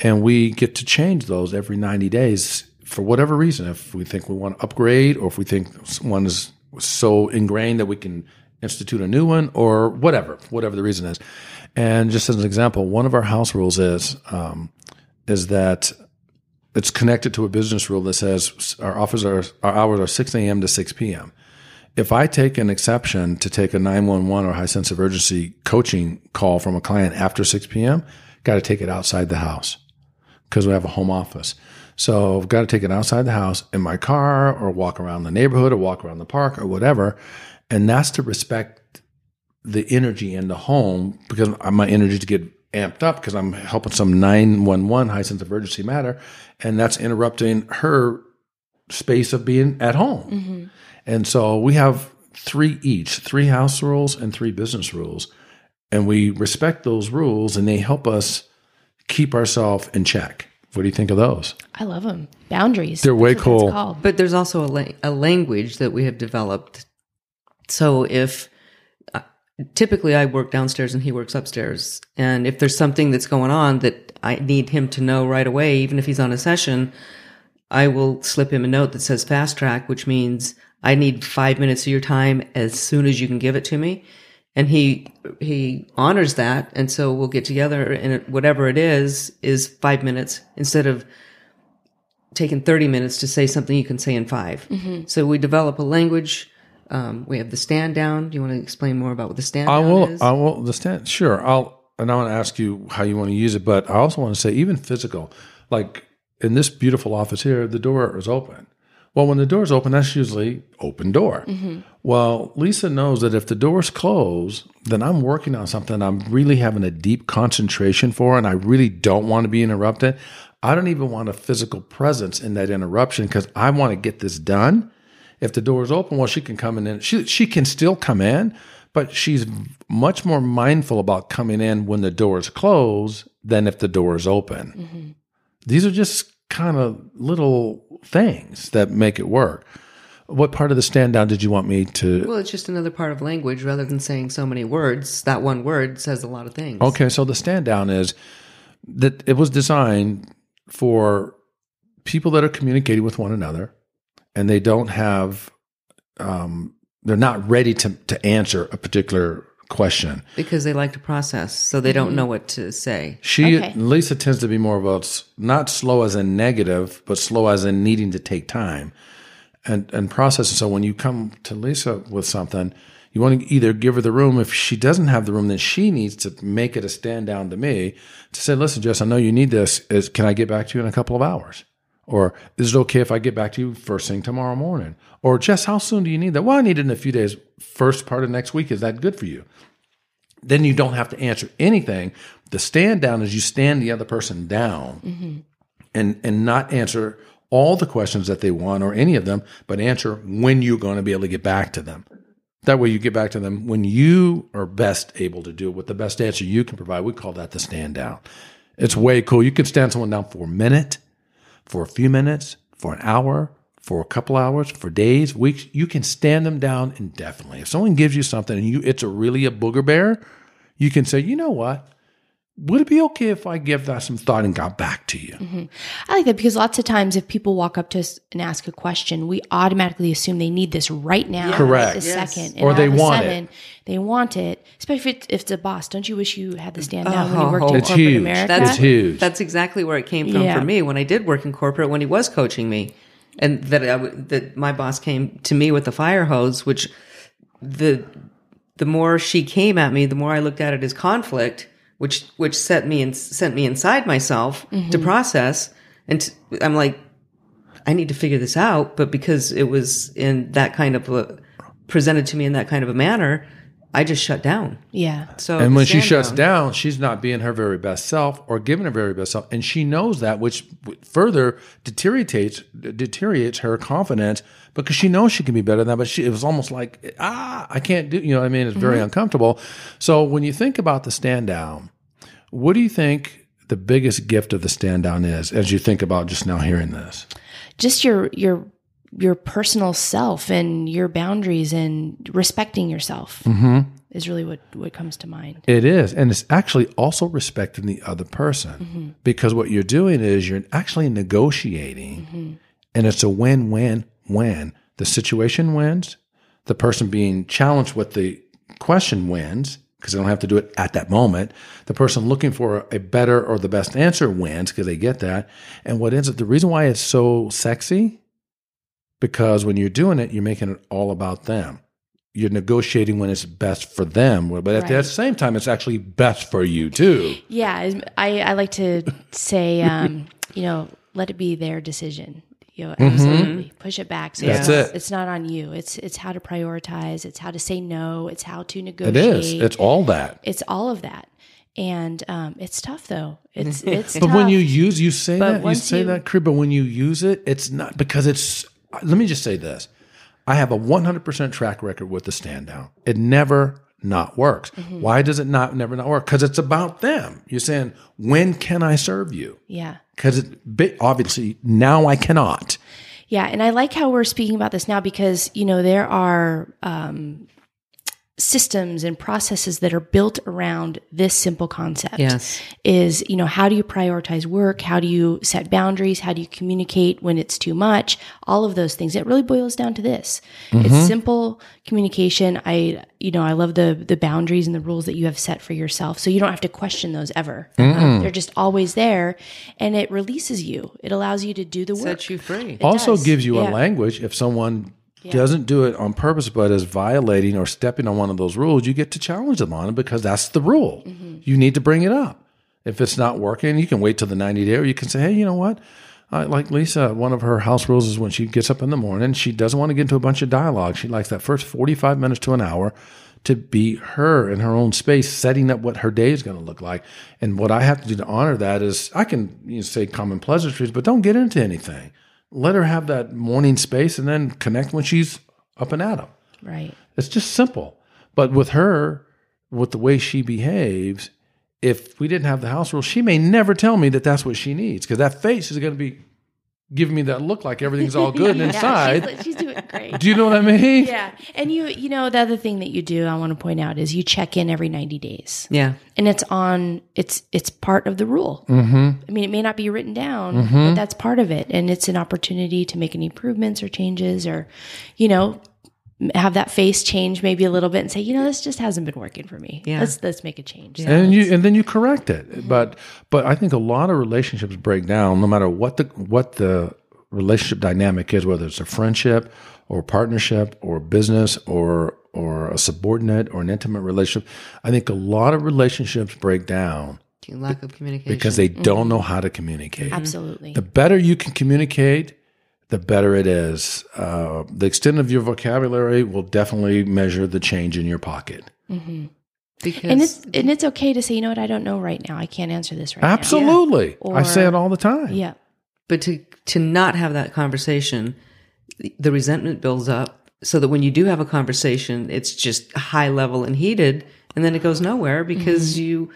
And we get to change those every 90 days for whatever reason. If we think we want to upgrade or if we think one is so ingrained that we can institute a new one or whatever, whatever the reason is. And just as an example, one of our house rules is, um, is that it's connected to a business rule that says our office are, our hours are 6 a.m. to 6 p.m. If I take an exception to take a 911 or high sense of urgency coaching call from a client after 6 p.m., got to take it outside the house because we have a home office. So I've got to take it outside the house in my car or walk around the neighborhood or walk around the park or whatever. And that's to respect the energy in the home because my energy to get amped up because I'm helping some 911 high sense of urgency matter. And that's interrupting her space of being at home. Mm-hmm. And so we have three each, three house rules and three business rules. And we respect those rules and they help us keep ourselves in check. What do you think of those? I love them. Boundaries. They're way That's what cool. called. But there's also a, la- a language that we have developed. So if uh, typically I work downstairs and he works upstairs, and if there's something that's going on that I need him to know right away, even if he's on a session, I will slip him a note that says fast track, which means I need five minutes of your time as soon as you can give it to me. And he he honors that, and so we'll get together, and whatever it is is five minutes instead of taking 30 minutes to say something you can say in 5 So we develop a language. Um, we have the stand down. Do you want to explain more about what the stand I down will. is? I will. The stand. Sure. I'll. And I want to ask you how you want to use it, but I also want to say even physical. Like in this beautiful office here, the door is open. Well, when the door is open, that's usually open door. Mm-hmm. Well, Lisa knows that if the door's closed, then I'm working on something I'm really having a deep concentration for, and I really don't want to be interrupted. I don't even want a physical presence in that interruption because I want to get this done. If the door is open, well, she can come in. She she can still come in, but she's much more mindful about coming in when the door is closed than if the door is open. Mm-hmm. These are just kind of little things that make it work. What part of the stand down did you want me to? well, it's just another part of language rather than saying so many words. That one word says a lot of things. Okay, so the stand down is that it was designed for people that are communicating with one another and they don't have, um, they're not ready to, to answer a particular question. Because they like to process, so they don't mm-hmm. know what to say. She Okay. Lisa tends to be more about not slow as in negative, but slow as in needing to take time. and and process it. So when you come to Lisa with something, you want to either give her the room. If she doesn't have the room, then she needs to make it a stand down to me to say, "Listen, Jess, I know you need this. Is can I get back to you in a couple of hours?" Or is it okay if I get back to you first thing tomorrow morning? Or Jess, how soon do you need that? Well, I need it in a few days. First part of next week. Is that good for you? Then you don't have to answer anything. The stand down is you stand the other person down mm-hmm. and and not answer all the questions that they want or any of them, but answer when you're going to be able to get back to them. That way you get back to them when you are best able to do it with the best answer you can provide. We call that the stand down. It's way cool. You can stand someone down for a minute, for a few minutes, for an hour, for a couple hours, for days, weeks. You can stand them down indefinitely. If someone gives you something and you it's a really a booger bear, you can say, you know what? Would it be okay if I give that some thought and got back to you? Mm-hmm. I like that because lots of times if people walk up to us and ask a question, we automatically assume they need this right now, Correct. right this Yes. second, Or they of a want it. They want it, especially if, it, if it's a boss. Don't you wish you had the stand down when you oh. worked Oh, in It's corporate huge. America? That's It's huge. That's exactly where it came from Yeah. for me when I did work in corporate. When he was coaching me, and that I w- that my boss came to me with a fire hose, which the the more she came at me, the more I looked at it as conflict, which which set me and sent me inside myself to mm-hmm. process. And t- I'm like, I need to figure this out. But because it was in that kind of a presented to me in that kind of a manner, I just shut down. Yeah. So And when she shuts down- down, she's not being her very best self or giving her very best self, and she knows that, which further deteriorates deteriorates her confidence because she knows she can be better than that. But she, it was almost like ah, I can't do. You know, what I mean, it's very uncomfortable. So when you think about the stand down, what do you think the biggest gift of the stand down is? As you think about just now hearing this, just your your your personal self and your boundaries and respecting yourself mm-hmm. is really what what comes to mind. It is. And it's actually also respecting the other person mm-hmm. because what you're doing is you're actually negotiating mm-hmm. and it's a win win win. The situation wins, the person being challenged with the question wins because they don't have to do it at that moment. The person looking for a better or the best answer wins because they get that. And what ends up, the reason why it's so sexy, because when you're doing it, you're making it all about them you're negotiating when it's best for them, but at Right. the same time, it's actually best for you too. Yeah, I I like to say, um, you know, let it be their decision. You know, absolutely push it back. So Mm-hmm. That's it's, it. It's not on you. It's it's how to prioritize. It's how to say no. It's how to negotiate. is. It's all that. It's all of that. And um, it's tough though. It's it's But when you use, you say But that, you say you- that, Crib, but when you use it, it's not because it's, let me just say this. I have a 100% track record with the stand down. It never not works. Mm-hmm. Why does it not never not work? Because it's about them. You're saying, when can I serve you? yeah. Because it, obviously now I cannot. Yeah, and I like how we're speaking about this now because you know there are um, systems and processes that are built around this simple concept. Yes. is you know how do you prioritize work? How do you set boundaries? How do you communicate when it's too much? All of those things. It really boils down to this. It's simple communication. I you know I love the the boundaries and the rules that you have set for yourself, so you don't have to question those ever. Um, they're just always there, and it releases you. It allows you to do the work. Set you free. also does, gives you yeah. a language if someone doesn't do it on purpose but is violating or stepping on one of those rules you get to challenge them on it because that's the rule Mm-hmm. you need to bring it up if it's not working you can wait till the 90 day or you can say hey you know what uh, like Lisa, one of her house rules is when she gets up in the morning, she doesn't want to get into a bunch of dialogue. She likes that first 45 minutes to an hour to be her in her own space, setting up what her day is going to look like. And what I have to do to honor that is I can you know, say common pleasantries, but don't get into anything. Let her have that morning space and then connect when she's up and at 'em. right. It's just simple. But with her, with the way she behaves, if we didn't have the house rule, she may never tell me that that's what she needs because that face is going to be giving me that look like everything's all good inside. Yeah, she's, she's doing great. Do you know what I mean? Yeah. And you you know the other thing that you do I want to point out is you check in every 90 days. Yeah. And it's on it's it's part of the rule. Mm-hmm. I mean it may not be written down, but that's part of it and it's an opportunity to make any improvements or changes or you know have that face change maybe a little bit and say, you know, this just hasn't been working for me. Yeah. Let's let's make a change. So and you and then you correct it. Mm-hmm. But but I think a lot of relationships break down no matter what the what the relationship dynamic is, whether it's a friendship or partnership or business or or a subordinate or an intimate relationship. I think a lot of relationships break down Lack of communication. because they don't mm-hmm. know how to communicate. Absolutely. The better you can communicate, the better it is. Uh, the extent of your vocabulary will definitely measure the change in your pocket. because and it's and it's okay to say, you know what, I don't know right now. I can't answer this right now. Absolutely. Or- I say it all the time. Yeah. but to to not have that conversation, the, the resentment builds up. So that when you do have a conversation, it's just high level and heated, and then it goes nowhere because you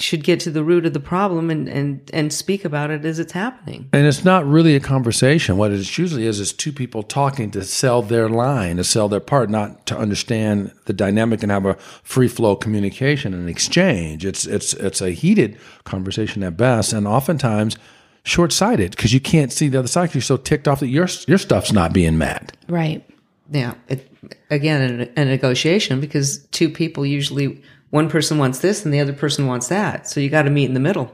should get to the root of the problem and and and speak about it as it's happening. And it's not really a conversation. What it usually is is two people talking to sell their line, to sell their part, not to understand the dynamic and have a free flow communication and exchange. It's it's it's a heated conversation at best, and oftentimes short sighted because you can't see the other side because you're so ticked off that your your stuff's not being met. Right. Yeah. It, again, a, a negotiation because two people usually one person wants this and the other person wants that. So you got to meet in the middle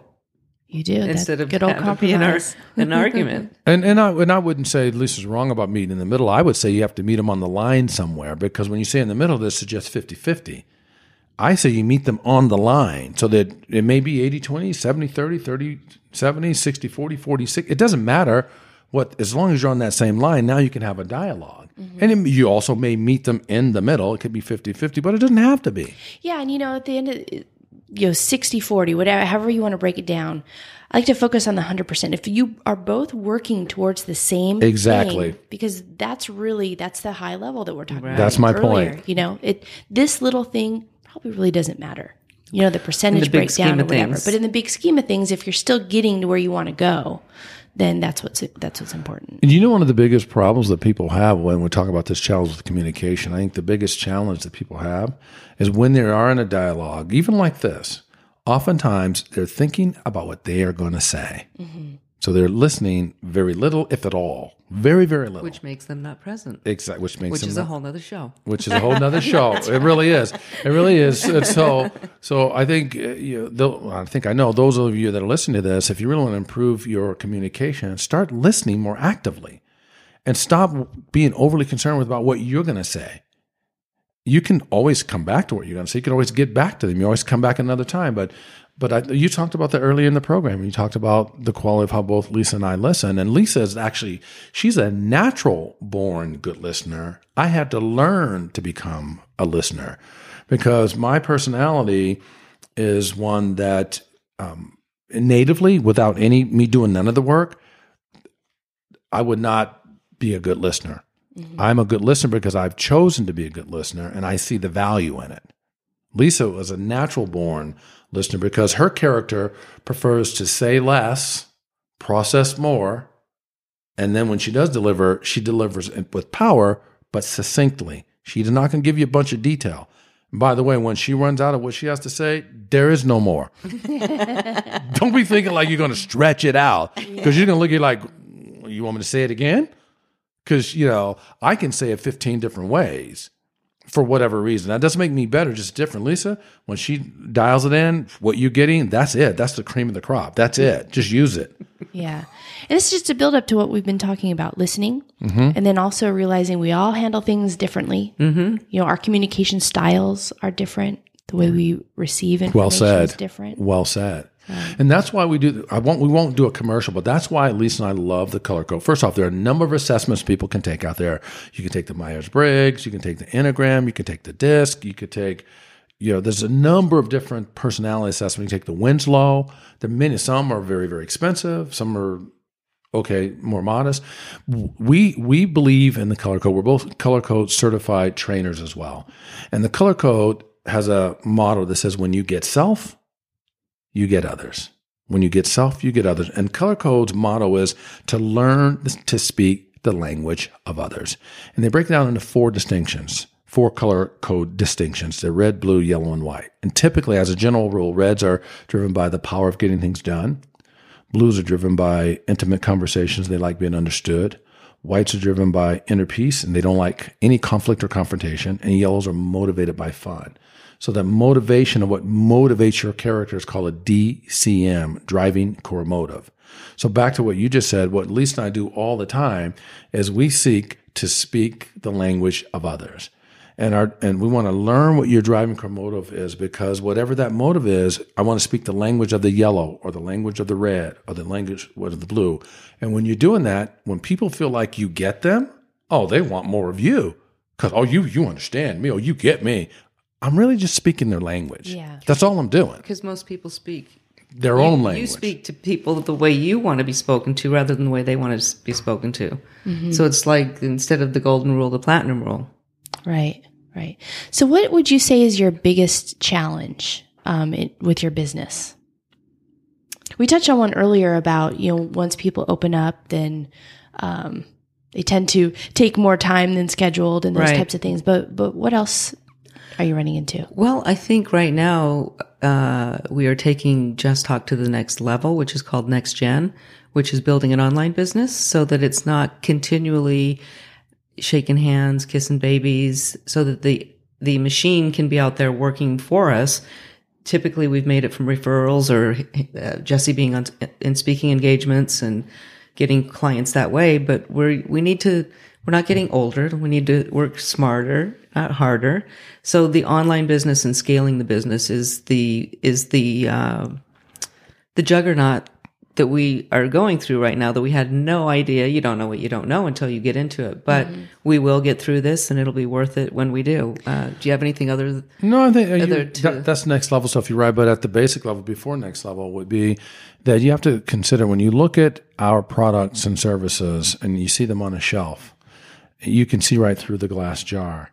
You do. Instead of good old having to an, ar- an argument. And and I and I wouldn't say Lisa's wrong about meeting in the middle. I would say you have to meet them on the line somewhere because when you say in the middle, this suggests 50-50. I say you meet them on the line so that it may be 80-20, 70-30, 30-70, 60-40, 40-60. It doesn't matter what as long as you're on that same line, now you can have a dialog mm-hmm. And it, you also may meet them in the middle. It could be 50-50, but it doesn't have to be. Yeah, and you know, at the end of you know 60 40 whatever however you want to break it down i like to focus on the 100% if you are both working towards the same Exactly. thing, because that's really that's the high level that we're talking about That's my earlier. point. you know it this little thing probably really doesn't matter you know the percentage big breakdown or whatever things. but in the big scheme of things if you're still getting to where you want to go then that's what's that's what's important And you know, one of the biggest problems that people have when we talk about this challenge with communication, I think the biggest challenge that people have is when they are in a dialogue, even like this, oftentimes they're thinking about what they are going to say. Mm-hmm. So they're listening very little, if at all, very, very little. which makes them not present, exactly, which makes which is a whole nother show. which is a whole nother show. It really is. It really is. And so, so I think uh, you know, I think I know those of you that are listening to this. If you really want to improve your communication, start listening more actively, and stop being overly concerned with about what you're going to say. You can always come back to what you're going to say. You can always get back to them. You always come back another time. But, but I, you talked about that earlier in the program. You talked about the quality of how both Lisa and I listen. And Lisa is actually she's a natural born good listener. I had to learn to become a listener because my personality is one that um, natively, without any me doing none of the work, I would not be a good listener. I'm a good listener because I've chosen to be a good listener and I see the value in it. Lisa was a natural born listener because her character prefers to say less, process more, and then when she does deliver, she delivers it with power, but succinctly. She's not going to give you a bunch of detail. And by the way, when she runs out of what she has to say, there is no more. Don't be thinking like you're going to stretch it out because you're going to look at like, you want me to say it again? Because, you know, I can say it 15 different ways for whatever reason. That doesn't make me better, just different. Lisa, when she dials it in, what you're getting, that's it. That's the cream of the crop. That's it. Just use it. Yeah. And this is just a build up to what we've been talking about listening Mm-hmm. and then also realizing we all handle things differently. Mm-hmm. You know, our communication styles are different. The way we receive information Well said. is different. Well said. And that's why we do. I won't. We won't do a commercial, but that's why Lisa and I love the color code. First off, there are a number of assessments people can take out there. You can take the Myers Briggs. You can take the Enneagram. You can take the DISC. You could take. You know, there's a number of different personality assessments. You take the Winslow. Are many. Some are very very expensive. Some are okay, more modest. We we believe in the color code. We're both color code certified trainers as well. And the color code has a motto that says when you get self, you get others. When you get self, you get others. And color code's motto is to learn to speak the language of others. And they break it down into four distinctions. Four color code distinctions. They're red, blue, yellow, and white. And typically, as a general rule, reds are driven by the power of getting things done. Blues are driven by intimate conversations. They like being understood. Whites are driven by inner peace and they don't like any conflict or confrontation. And yellows are motivated by fun. So that motivation of what motivates your character is called a DCM, driving core motive. So back to what you just said, what Lisa and I do all the time is we seek to speak the language of others. And our and we want to learn what your driving core motive is because whatever that motive is, I want to speak the language of the yellow or the language of the red or the language of the blue. And when you're doing that, when people feel like you get them, oh, they want more of you. Cause oh, you you understand me, oh, you get me. I'm really just speaking their language. Yeah. That's all I'm doing. Because most people speak Their you, own language. You speak to people the way you want to be spoken to rather than the way they want to be spoken to. So it's like instead of the golden rule, the platinum rule. Right, right. So, what would you say is your biggest challenge um, it, with your business? We touched on one earlier about you know once people open up, then um, they tend to take more time than scheduled and those Right. types of things. But but what else are you running into? Well, I think right now uh, we are taking JessTalk to the next level, which is called Next Gen, which is building an online business so that it's not continually shaking hands, kissing babies, so that the the machine can be out there working for us. Typically, we've made it from referrals or uh, Jesse being on in speaking engagements and getting clients that way. But we're we need to we're not getting older. We need to work smarter, not harder. So the online business and scaling the business is the is the uh, the juggernaut that we are going through right now that we had no idea. You don't know what you don't know until you get into it. But we will get through this, and it'll be worth it when we do. Uh, do you have anything other? No, I think uh, you- Other that, that's next level stuff. You're right, but at the basic level, before next level, would be that you have to consider when you look at our products and services and you see them on a shelf, you can see right through the glass jar.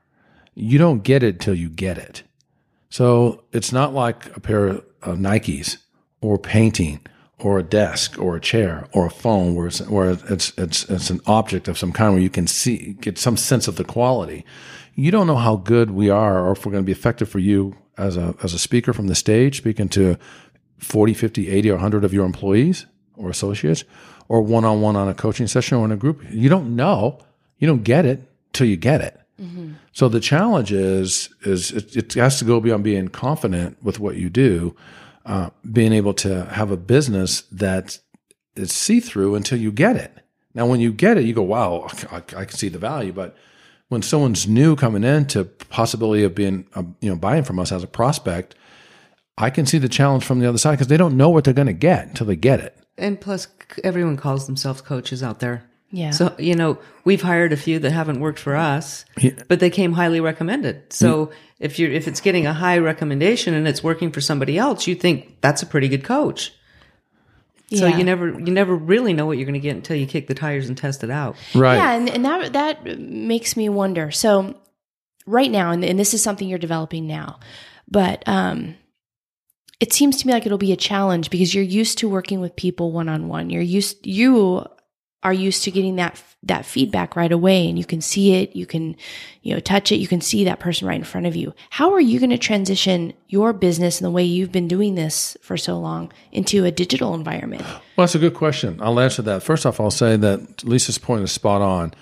You don't get it till you get it. So it's not like a pair of Nikes or painting or a desk or a chair or a phone where it's where it's it's it's an object of some kind where you can see get some sense of the quality. You don't know how good we are or if we're going to be effective for you as a as a speaker from the stage speaking to 40, 50, 80 or 100 of your employees or associates or one-on-one on a coaching session or in a group. You don't know. You don't get it till you get it. So the challenge is is it, it has to go beyond being confident with what you do, uh, being able to have a business that is see through until you get it. Now, when you get it, you go, "Wow, I, I can see the value." But when someone's new coming in to possibility of being, uh, you know, buying from us as a prospect, I can see the challenge from the other side because they don't know what they're going to get until they get it. And plus, everyone calls themselves coaches out there. Yeah. So you know, we've hired a few that haven't worked for us, but they came highly recommended. So if you're if it's getting a high recommendation and it's working for somebody else, you think that's a pretty good coach. So Yeah. you never you never really know what you're going to get until you kick the tires and test it out. Right. Yeah, and, and that that makes me wonder. So right now, and, and this is something you're developing now, but um, it seems to me like it'll be a challenge because you're used to working with people one on one. You're used you are used to getting that that feedback right away, and you can see it, you can you know touch it, you can see that person right in front of you. How are you going to transition your business and the way you've been doing this for so long into a digital environment? Well, that's a good question. I'll answer that. First off, I'll say that Lisa's point is spot on.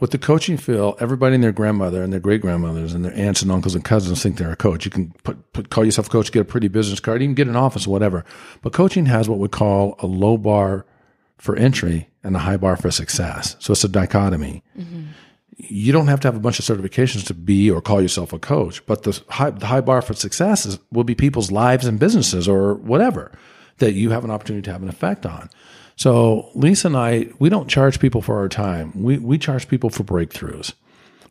With the coaching field, everybody and their grandmother and their great grandmothers and their aunts and uncles and cousins think they're a coach. You can put, put call yourself a coach, get a pretty business card, even get an office, whatever. But coaching has what we call a low bar for entry and a high bar for success. So it's a dichotomy. You don't have to have a bunch of certifications to be or call yourself a coach, but the high, the high bar for success is, will be people's lives and businesses or whatever that you have an opportunity to have an effect on. So Lisa and I, we don't charge people for our time. We we charge people for breakthroughs.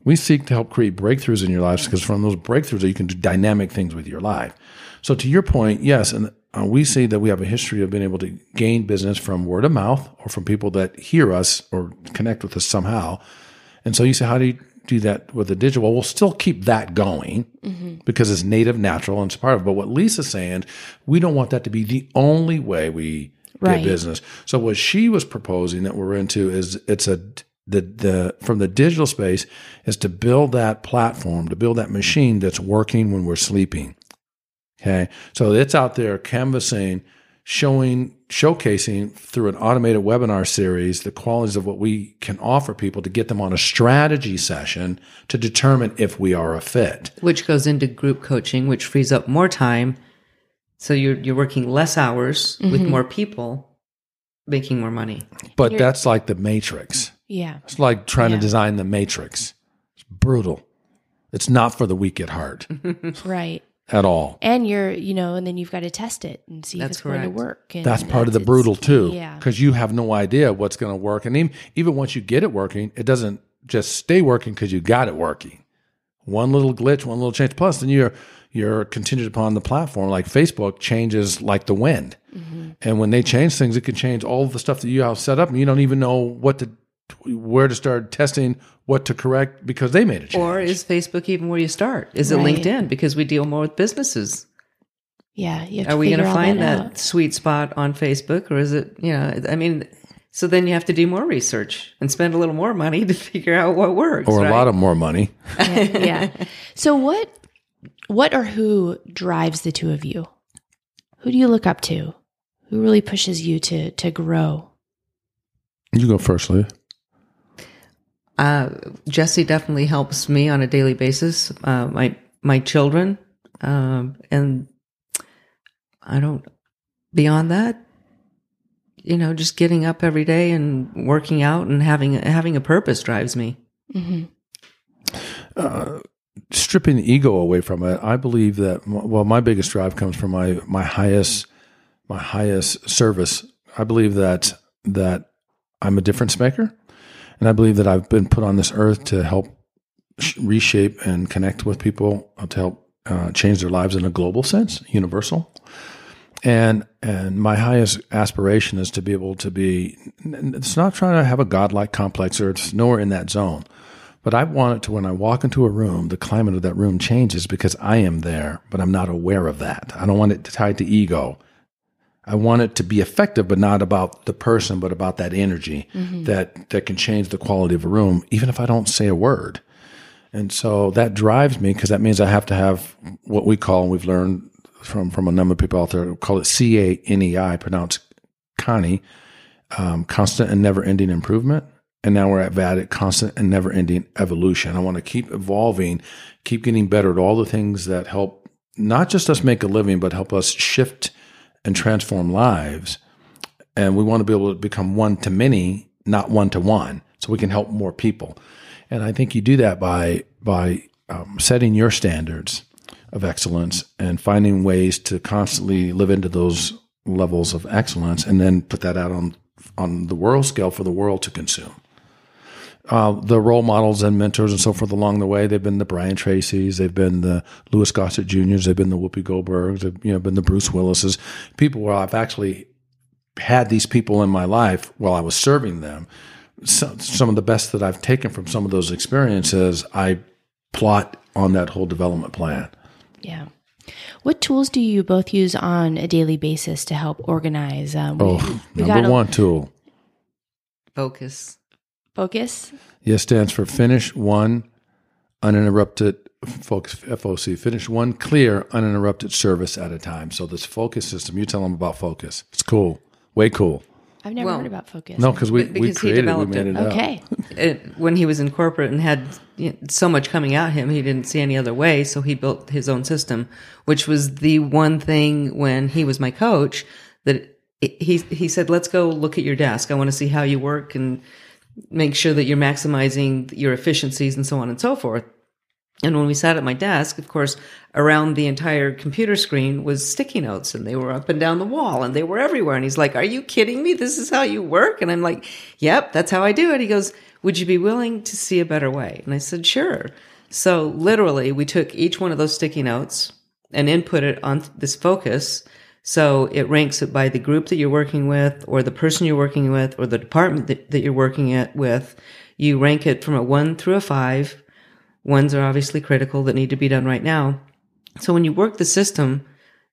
We seek to help create breakthroughs in your lives because from those breakthroughs, you can do dynamic things with your life. So to your point, yes, and uh, we see that we have a history of being able to gain business from word of mouth or from people that hear us or connect with us somehow. And so you say, how do you do that with the digital? Well, we'll still keep that going because it's native, natural, and it's part of it. But what Lisa's saying, we don't want that to be the only way we Right. get business. So what she was proposing that we're into is it's a the the from the digital space is to build that platform, to build that machine that's working when we're sleeping. Okay. So it's out there canvassing showing, showcasing through an automated webinar series the qualities of what we can offer people to get them on a strategy session to determine if we are a fit. which goes into group coaching, which frees up more time. So you're you're working less hours with mm-hmm. more people, making more money. But that's like the matrix. Yeah. It's like trying Yeah. to design the matrix. It's brutal. It's not for the weak at heart Right. At all. And you're, you know, and then you've got to test it and see That's if it's going to work. And That's part of the brutal too, Yeah. because you have no idea what's going to work, and even, even once you get it working, it doesn't just stay working because you got it working. One little glitch, one little change. Plus, then you're you're contingent upon the platform. Like Facebook changes like the wind, mm-hmm. and when they change things, it can change all of the stuff that you have set up, and you don't even know what to where to start testing, what to correct because they made a change. Or is Facebook even where you start? Is it Right. LinkedIn? Because we deal more with businesses. Yeah. You have to Are we going to find that, that, sweet spot on Facebook, or is it? You know, I mean, so then you have to do more research and spend a little more money to figure out what works. or a right? lot of more money. yeah. So what what or who drives the two of you? Who do you look up to? Who really pushes you to to grow? You go first, Leah. Uh, Jesse definitely helps me on a daily basis. Uh, my my children, um, and I don't. Beyond that, you know, just getting up every day and working out and having having a purpose drives me. hmm stripping the ego away from it, I believe that well, my biggest drive comes from my my highest my highest service. I believe that that I'm a difference maker, and I believe that I've been put on this earth to help sh- reshape and connect with people uh, to help uh, change their lives in a global sense, universal. And and my highest aspiration is to be able to be. It's not trying to have a godlike complex, or it's nowhere in that zone. But I want it to when I walk into a room, the climate of that room changes because I am there, but I'm not aware of that. I don't want it tied to ego. I want it to be effective, but not about the person, but about that energy that that can change the quality of a room, even if I don't say a word. And so that drives me because that means I have to have what we call, and we've learned from from a number of people out there, call it C A N E I, pronounced Connie, um, constant and never ending improvement. And now we're at VADIC, constant and never ending evolution. I want to keep evolving, keep getting better at all the things that help not just us make a living, but help us shift and transform lives. And we want to be able to become one to many, not one to one, so we can help more people. And I think you do that by by um, setting your standards of excellence and finding ways to constantly live into those levels of excellence, and then put that out on on the world scale for the world to consume. Uh, the role models and mentors and so forth along the way. They've been the Brian Tracy's, they've been the Louis Gossett Juniors, they've been the Whoopi Goldbergs, they've you know been the Bruce Willises. People where I've actually had these people in my life while I was serving them. So, some of the best that I've taken from some of those experiences, I plot on that whole development plan. Yeah. What tools do you both use on a daily basis to help organize? Um, we- Oh, we number got a- one tool. Focus. Focus. Yes stands for finish one uninterrupted focus FOC. Finish one clear uninterrupted service at a time. So this focus system, you tell them about focus. It's cool. Way cool. I've never Well, heard about focus. No, because we, Because we he created it, we developed made it. it. Okay. it, when he was in corporate and had you know, so much coming at him, he didn't see any other way. So he built his own system, which was the one thing when he was my coach that it- he he said, "Let's go look at your desk. I want to see how you work and make sure that you're maximizing your efficiencies and so on and so forth." And when we sat at my desk, of course, around the entire computer screen was sticky notes and they were up and down the wall and they were everywhere. And he's like, Are you kidding me? This is how you work? And I'm like, Yep, that's how I do it. He goes, Would you be willing to see a better way? And I said, Sure. So literally, we took each one of those sticky notes and input it on this focus. So it ranks it by the group that you're working with, or the person you're working with, or the department that, that you're working at with. You rank it from a one through a five. Ones are obviously critical that need to be done right now. So when you work the system,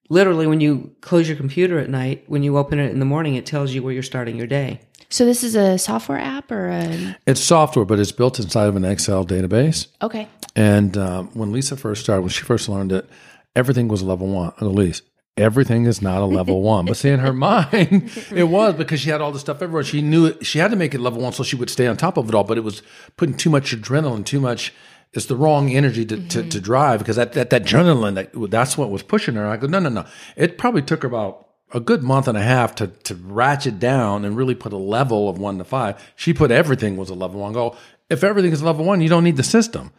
literally when you close your computer at night, when you open it in the morning, it tells you where you're starting your day. So this is a software app or a It's software, but it's built inside of an Excel database. okay. And um, when Lisa first started, when she first learned it, everything was level one. At least everything is not a level one. But see, in her mind, it was because she had all this stuff everywhere. She knew it, she had to make it level one so she would stay on top of it all. But it was putting too much adrenaline, too much. It's the wrong energy to, to, to mm-hmm. drive because that, that, that adrenaline, that, that's what was pushing her. I go, no, no, no. It probably took her about a good month and a half to, to ratchet down and really put a level of one to five. She put everything was a level one. Go, if everything is level one, you don't need the system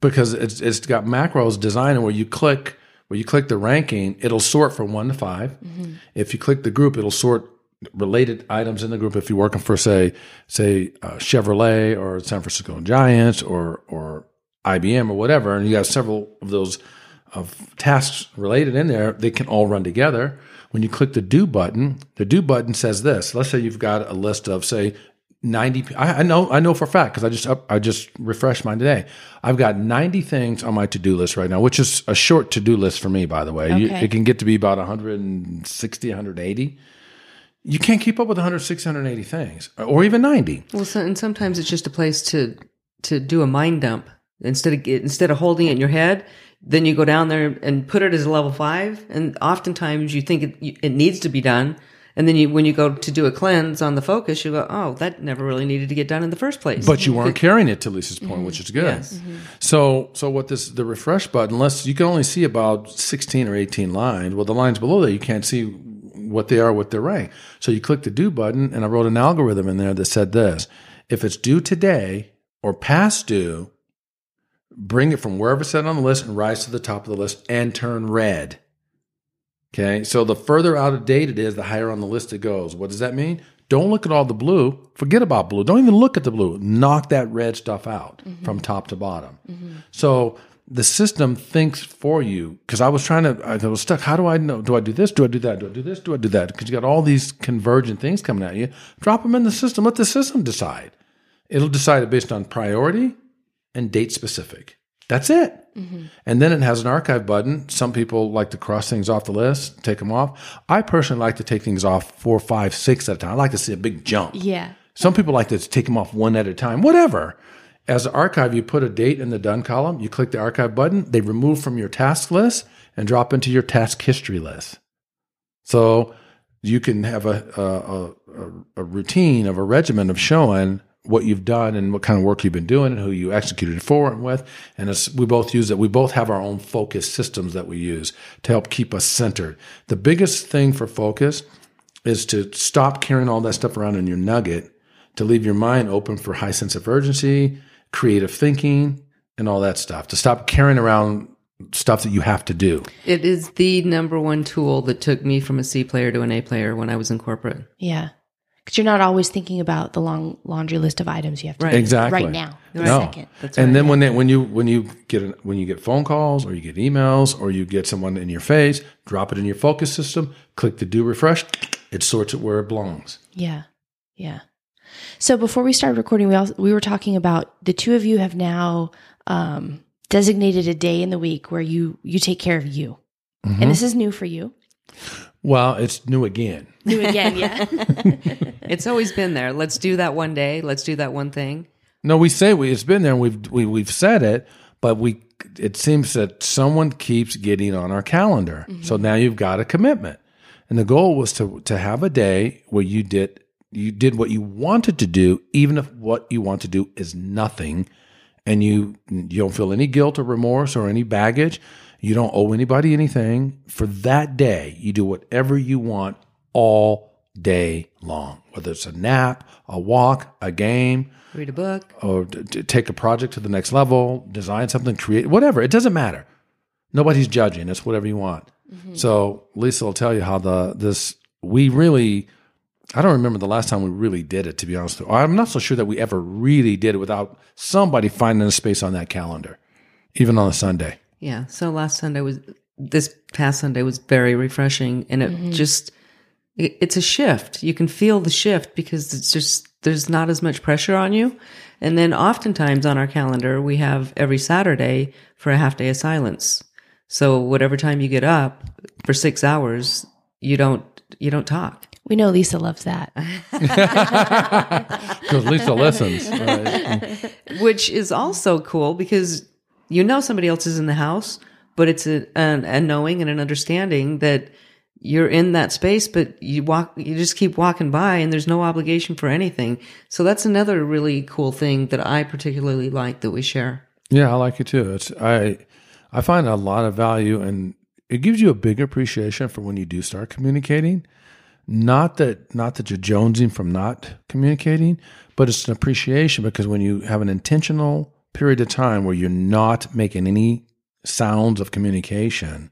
because it's, it's got macros designed where you click you click the ranking, it'll sort from one to 5 If you click the group, it'll sort related items in the group. If you're working for say say uh, Chevrolet or San Francisco Giants or or IBM or whatever, and you got several of those of tasks related in there, they can all run together. When you click the do button, the do button says this. Let's say you've got a list of say 90 I, I know I know for a fact because I just up, I just refreshed mine today. I've got 90 things on my to-do list right now, which is a short to-do list for me by the way. You, it can get to be about 160 180. You can't keep up with 160 180 things or even 90. Well, so, and sometimes it's just a place to to do a mind dump instead of instead of holding it in your head. Then you go down there and put it as a level five, and oftentimes you think it, it needs to be done, and then you when you go to do a cleanse on the focus, you go, oh, that never really needed to get done in the first place. But you weren't carrying it to Lisa's point, mm-hmm. which is good. Yes. Mm-hmm. So, so what this the refresh button? Unless you can only see about sixteen or eighteen lines. Well, the lines below that you can't see what they are, what they're ranked. So you click the do button, and I wrote an algorithm in there that said this: if it's due today or past due, bring it from wherever it's set on the list and rise to the top of the list and turn red. Okay, so the further out of date it is, the higher on the list it goes. What does that mean? Don't look at all the blue. Forget about blue. Don't even look at the blue. Knock that red stuff out from top to bottom. So the system thinks for you. Because I was trying to, I was stuck. How do I know? Do I do this? Do I do that? Do I do this? Do I do that? Because you got all these convergent things coming at you. Drop them in the system. Let the system decide. It'll decide it based on priority and date specific. That's it. Mm-hmm. And then it has an archive button. Some people like to cross things off the list, take them off. I personally like to take things off four, five, six at a time. I like to see a big jump. Yeah. Some people like to take them off one at a time, whatever. As an archive, you put a date in the done column, you click the archive button, they remove from your task list and drop into your task history list. So you can have a, a, a, a routine of a regimen of showing what you've done and what kind of work you've been doing and who you executed for and with. And it's, we both use it. We both have our own focus systems that we use to help keep us centered. The biggest thing for focus is to stop carrying all that stuff around in your nugget, to leave your mind open for high sense of urgency, creative thinking, and all that stuff. To stop carrying around stuff that you have to do. it is the number one tool that took me from a C player to an A player when I was in corporate. Yeah. Because you're not always thinking about the long laundry list of items you have to Right. do Exactly. right now, the No. second. That's and right. then when they, when you when you get an, when you get phone calls or you get emails or you get someone in your face, drop it in your focus system, click the do refresh, it sorts it where it belongs. Yeah. Yeah. So before we started recording, we also, we were talking about the two of you have now um, designated a day in the week where you you take care of you, Mm-hmm. and this is new for you. Well, it's new again. New again, yeah. it's always been there. Let's do that one day. Let's do that one thing. No, we say we it's been there and we've we, we've said it, but we it seems that someone keeps getting on our calendar. Mm-hmm. So now you've got a commitment. And the goal was to to have a day where you did you did what you wanted to do, even if what you want to do is nothing, and you you don't feel any guilt or remorse or any baggage. You don't owe anybody anything. For that day, you do whatever you want all day long, whether it's a nap, a walk, a game, Read a book. or d- d- take a project to the next level, design something, create whatever. It doesn't matter. Nobody's judging. It's whatever you want. Mm-hmm. So Lisa will tell you how the this we really. I don't remember the last time we really did it. To be honest, with you. I'm not so sure that we ever really did it without somebody finding a space on that calendar, even on a Sunday. Yeah. So last Sunday was this past Sunday was very refreshing, and it mm-hmm. just it, it's a shift. You can feel the shift because it's just there's not as much pressure on you. And then oftentimes on our calendar we have every Saturday for a half day of silence. So whatever time you get up for six hours, you don't you don't talk. we know Lisa loves that. Because Lisa listens. Right. which is also cool because you know somebody else is in the house, but it's a, an, a knowing and an understanding that you're in that space, but you walk, you just keep walking by and there's no obligation for anything. So that's another really cool thing that I particularly like that we share. Yeah, I like it too. It's I I find a lot of value and it gives you a big appreciation for when you do start communicating. Not that not that you're jonesing from not communicating, but it's an appreciation because when you have an intentional period of time where you're not making any sounds of communication,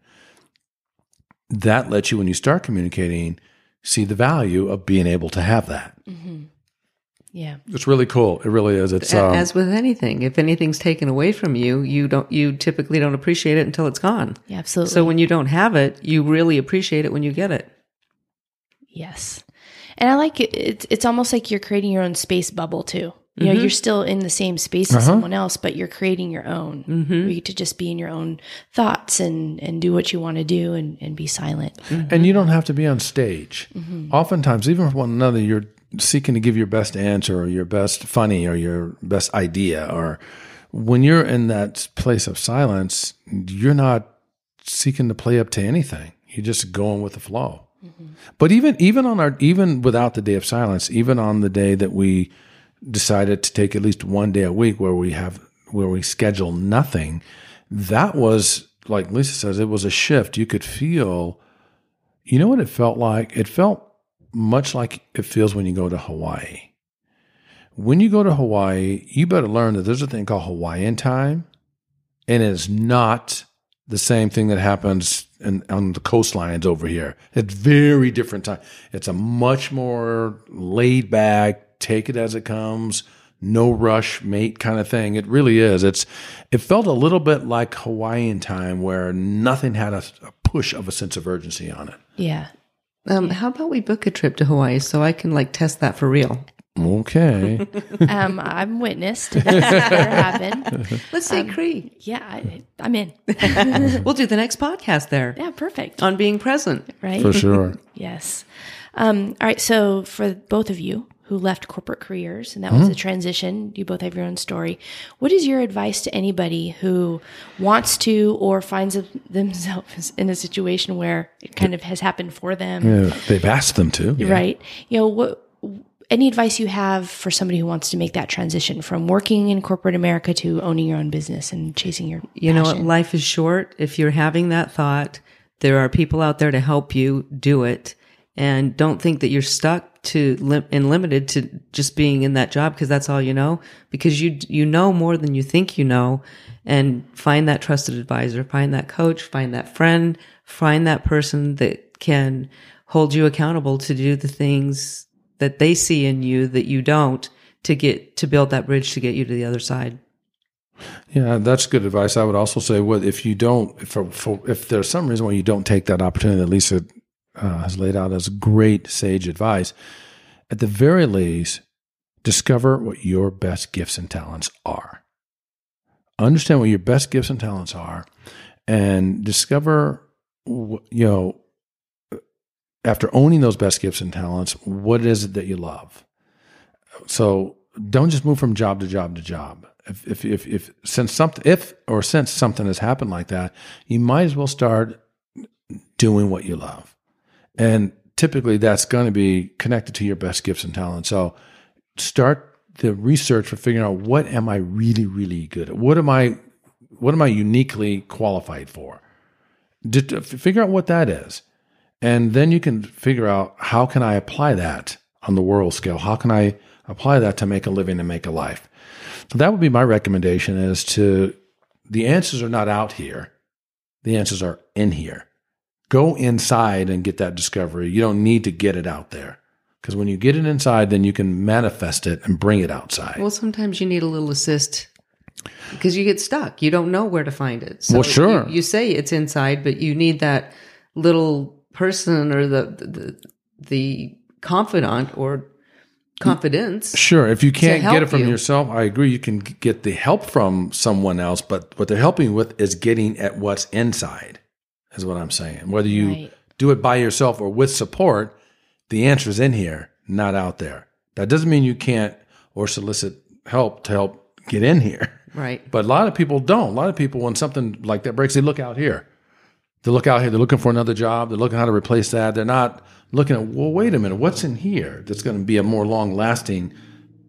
that lets you when you start communicating see the value of being able to have that. Yeah. It's really cool. It really is. It's um, As with anything, if anything's taken away from you, you don't, you typically don't appreciate it until it's gone. Yeah, absolutely. So when you don't have it, you really appreciate it when you get it. Yes. And I like it. It's, it's almost like you're creating your own space bubble too. You know, you're mm-hmm. still in the same space as uh-huh. someone else, but you're creating your own. Where mm-hmm. you get to just be in your own thoughts and, and do what you want to do and, and be silent. Mm-hmm. And you don't have to be on stage. Mm-hmm. Oftentimes, even with one another, you're seeking to give your best answer or your best funny or your best idea. Or when you're in that place of silence, you're not seeking to play up to anything. You're just going with the flow. But even even on our even without the day of silence, even on the day that we decided to take at least one day a week where we have where we schedule nothing, that was like Lisa says, it was a shift. You could feel you know what it felt like? It felt much like it feels when you go to Hawaii. When you go to Hawaii, you better learn that there's a thing called Hawaiian time, and it's not the same thing that happens in, on the coastlines over here. It's very different time. It's a much more laid back, take it as it comes, no rush, mate kind of thing. It really is. It's it felt a little bit like Hawaiian time where nothing had a, a push of a sense of urgency on it. Yeah. Um, how about we book a trip to Hawaii so I can like test that for real? Okay. Um, I'm witness to this happen. Let's say Cree. Yeah, I, I'm in. We'll do the next podcast there Yeah, perfect. on being present. Right? For sure. Yes. Um, all right. So for both of you who left corporate careers, and that was a hmm. transition, you both have your own story. What is your advice to anybody who wants to or finds themselves in a situation where it kind of has happened for them? Yeah, they've asked them to. yeah. Right. You know, what, any advice you have for somebody who wants to make that transition from working in corporate America to owning your own business and chasing your You know what? Life is short. If you're having that thought, there are people out there to help you do it. And don't think that you're stuck to lim- and limited to just being in that job because that's all you know. Because you you know more than you think you know, and find that trusted advisor, find that coach, find that friend, find that person that can hold you accountable to do the things that they see in you that you don't to get to build that bridge to get you to the other side. Yeah, that's good advice. I would also say, what if you don't, if, if there's some reason why you don't take that opportunity that Lisa uh, has laid out as great sage advice, at the very least, discover what your best gifts and talents are. Understand what your best gifts and talents are, and discover, you know, after owning those best gifts and talents, what is it that you love? So don't just move from job to job to job. If if if, if since something if or since something has happened like that, you might as well start doing what you love. And typically that's going to be connected to your best gifts and talents. So start the research for figuring out what am I really really good at? What am I what am I uniquely qualified for? Figure out what that is. And then you can figure out how can I apply that on the world scale? How can I apply that to make a living and make a life? So that would be my recommendation is to the answers are not out here. The answers are in here. Go inside and get that discovery. You don't need to get it out there. Because when you get it inside, then you can manifest it and bring it outside. Well, sometimes you need a little assist because you get stuck. You don't know where to find it. So Well, sure. You, you say it's inside, but you need that little person or the the, the confidant or confidence. Sure. If you can't get it from you. yourself, I agree. You can get the help from someone else, but what they're helping with is getting at what's inside, is what I'm saying. Whether you Right. do it by yourself or with support, the answer is in here, not out there. That doesn't mean you can't or solicit help to help get in here. Right. But a lot of people don't. A lot of people, when something like that breaks, they look out here. They look out here, they're looking for another job, they're looking how to replace that. They're not looking at, well, wait a minute, what's in here that's going to be a more long lasting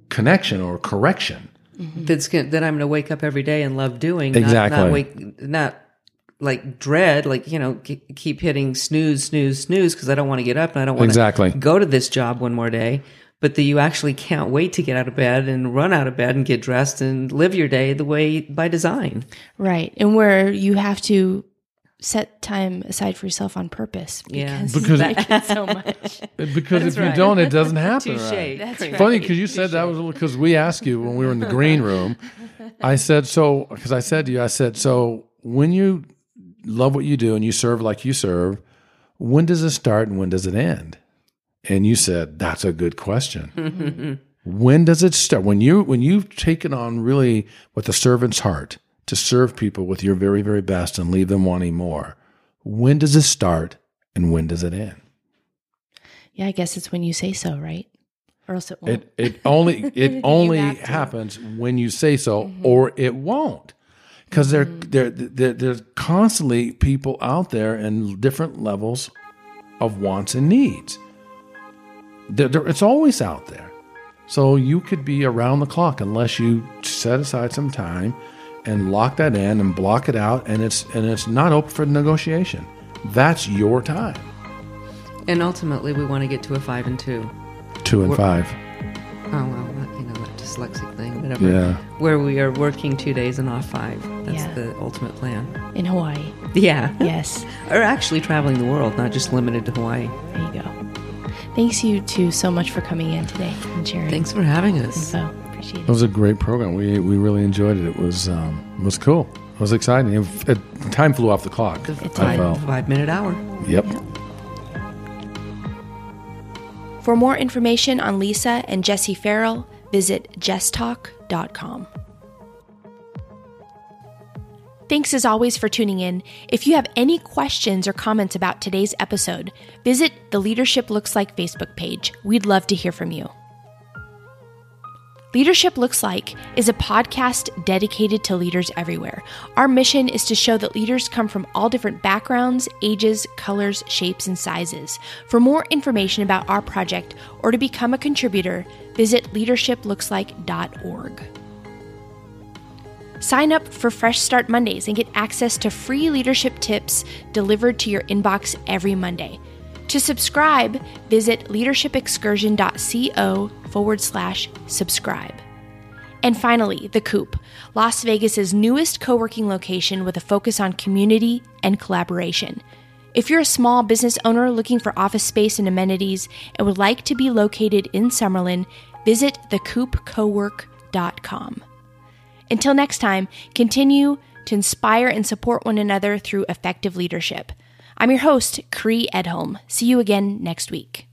connection or correction? That's gonna, that I'm going to wake up every day and love doing. Exactly. Not, not wake, not like dread, like you know, ke- keep hitting snooze, snooze, snooze because I don't want to get up and I don't want Exactly. to go to this job one more day. But that you actually can't wait to get out of bed and run out of bed and get dressed and live your day the way by design. Right. And where you have to set time aside for yourself on purpose Yeah. because, Because- like it so much. Because if you don't, it doesn't happen. Touche. right. That's right. Funny because you said that was because we asked you when we were in the green room. I said so because I said to you, I said so when you love what you do and you serve like you serve, when does it start and when does it end? And you said that's a good question. when does it start? When you when you've taken on really with a servant's heart to serve people with your very very best and leave them wanting more. When does it start and when does it end? Yeah, I guess it's when you say so, right? Or else it won't. It it only it only happens when you say so, mm-hmm. or it won't. Because there, mm. there, there, there's constantly people out there in different levels of wants and needs. There, there- it's always out there. So you could be around the clock unless you set aside some time and lock that in and block it out, and it's and it's not open for negotiation. That's your time. And ultimately, we want to get to a five and two. Two and five. Oh well, you know that dyslexic thing, whatever. Yeah. Where we are working two days and off five. That's Yeah. the ultimate plan. In Hawaii. Yeah. Yes. Or actually traveling the world, not just limited to Hawaii. There you go. Thanks you two so much for coming in today and sharing. Thanks for having us. So appreciate It it. was a great program. We we really enjoyed it. It was um, it was cool. It was exciting. It, it, time flew off the clock. The I five, five minute hour. Yep. For more information on Lisa and Jesse Ferrell, visit jesstalk.com. Thanks as always for tuning in. If you have any questions or comments about today's episode, visit the Leadership Looks Like Facebook page. We'd love to hear from you. Leadership Looks Like is a podcast dedicated to leaders everywhere. Our mission is to show that leaders come from all different backgrounds, ages, colors, shapes, and sizes. For more information about our project or to become a contributor, visit leadershiplookalike.org. Sign up for Fresh Start Mondays and get access to free leadership tips delivered to your inbox every Monday. To subscribe, visit leadershipexcursion.co forward slash subscribe. And finally, The Coop, Las Vegas's newest co working location with a focus on community and collaboration. If you're a small business owner looking for office space and amenities and would like to be located in Summerlin, visit thecoopcowork.com. Until next time, continue to inspire and support one another through effective leadership. I'm your host, Cree Edholm. See you again next week.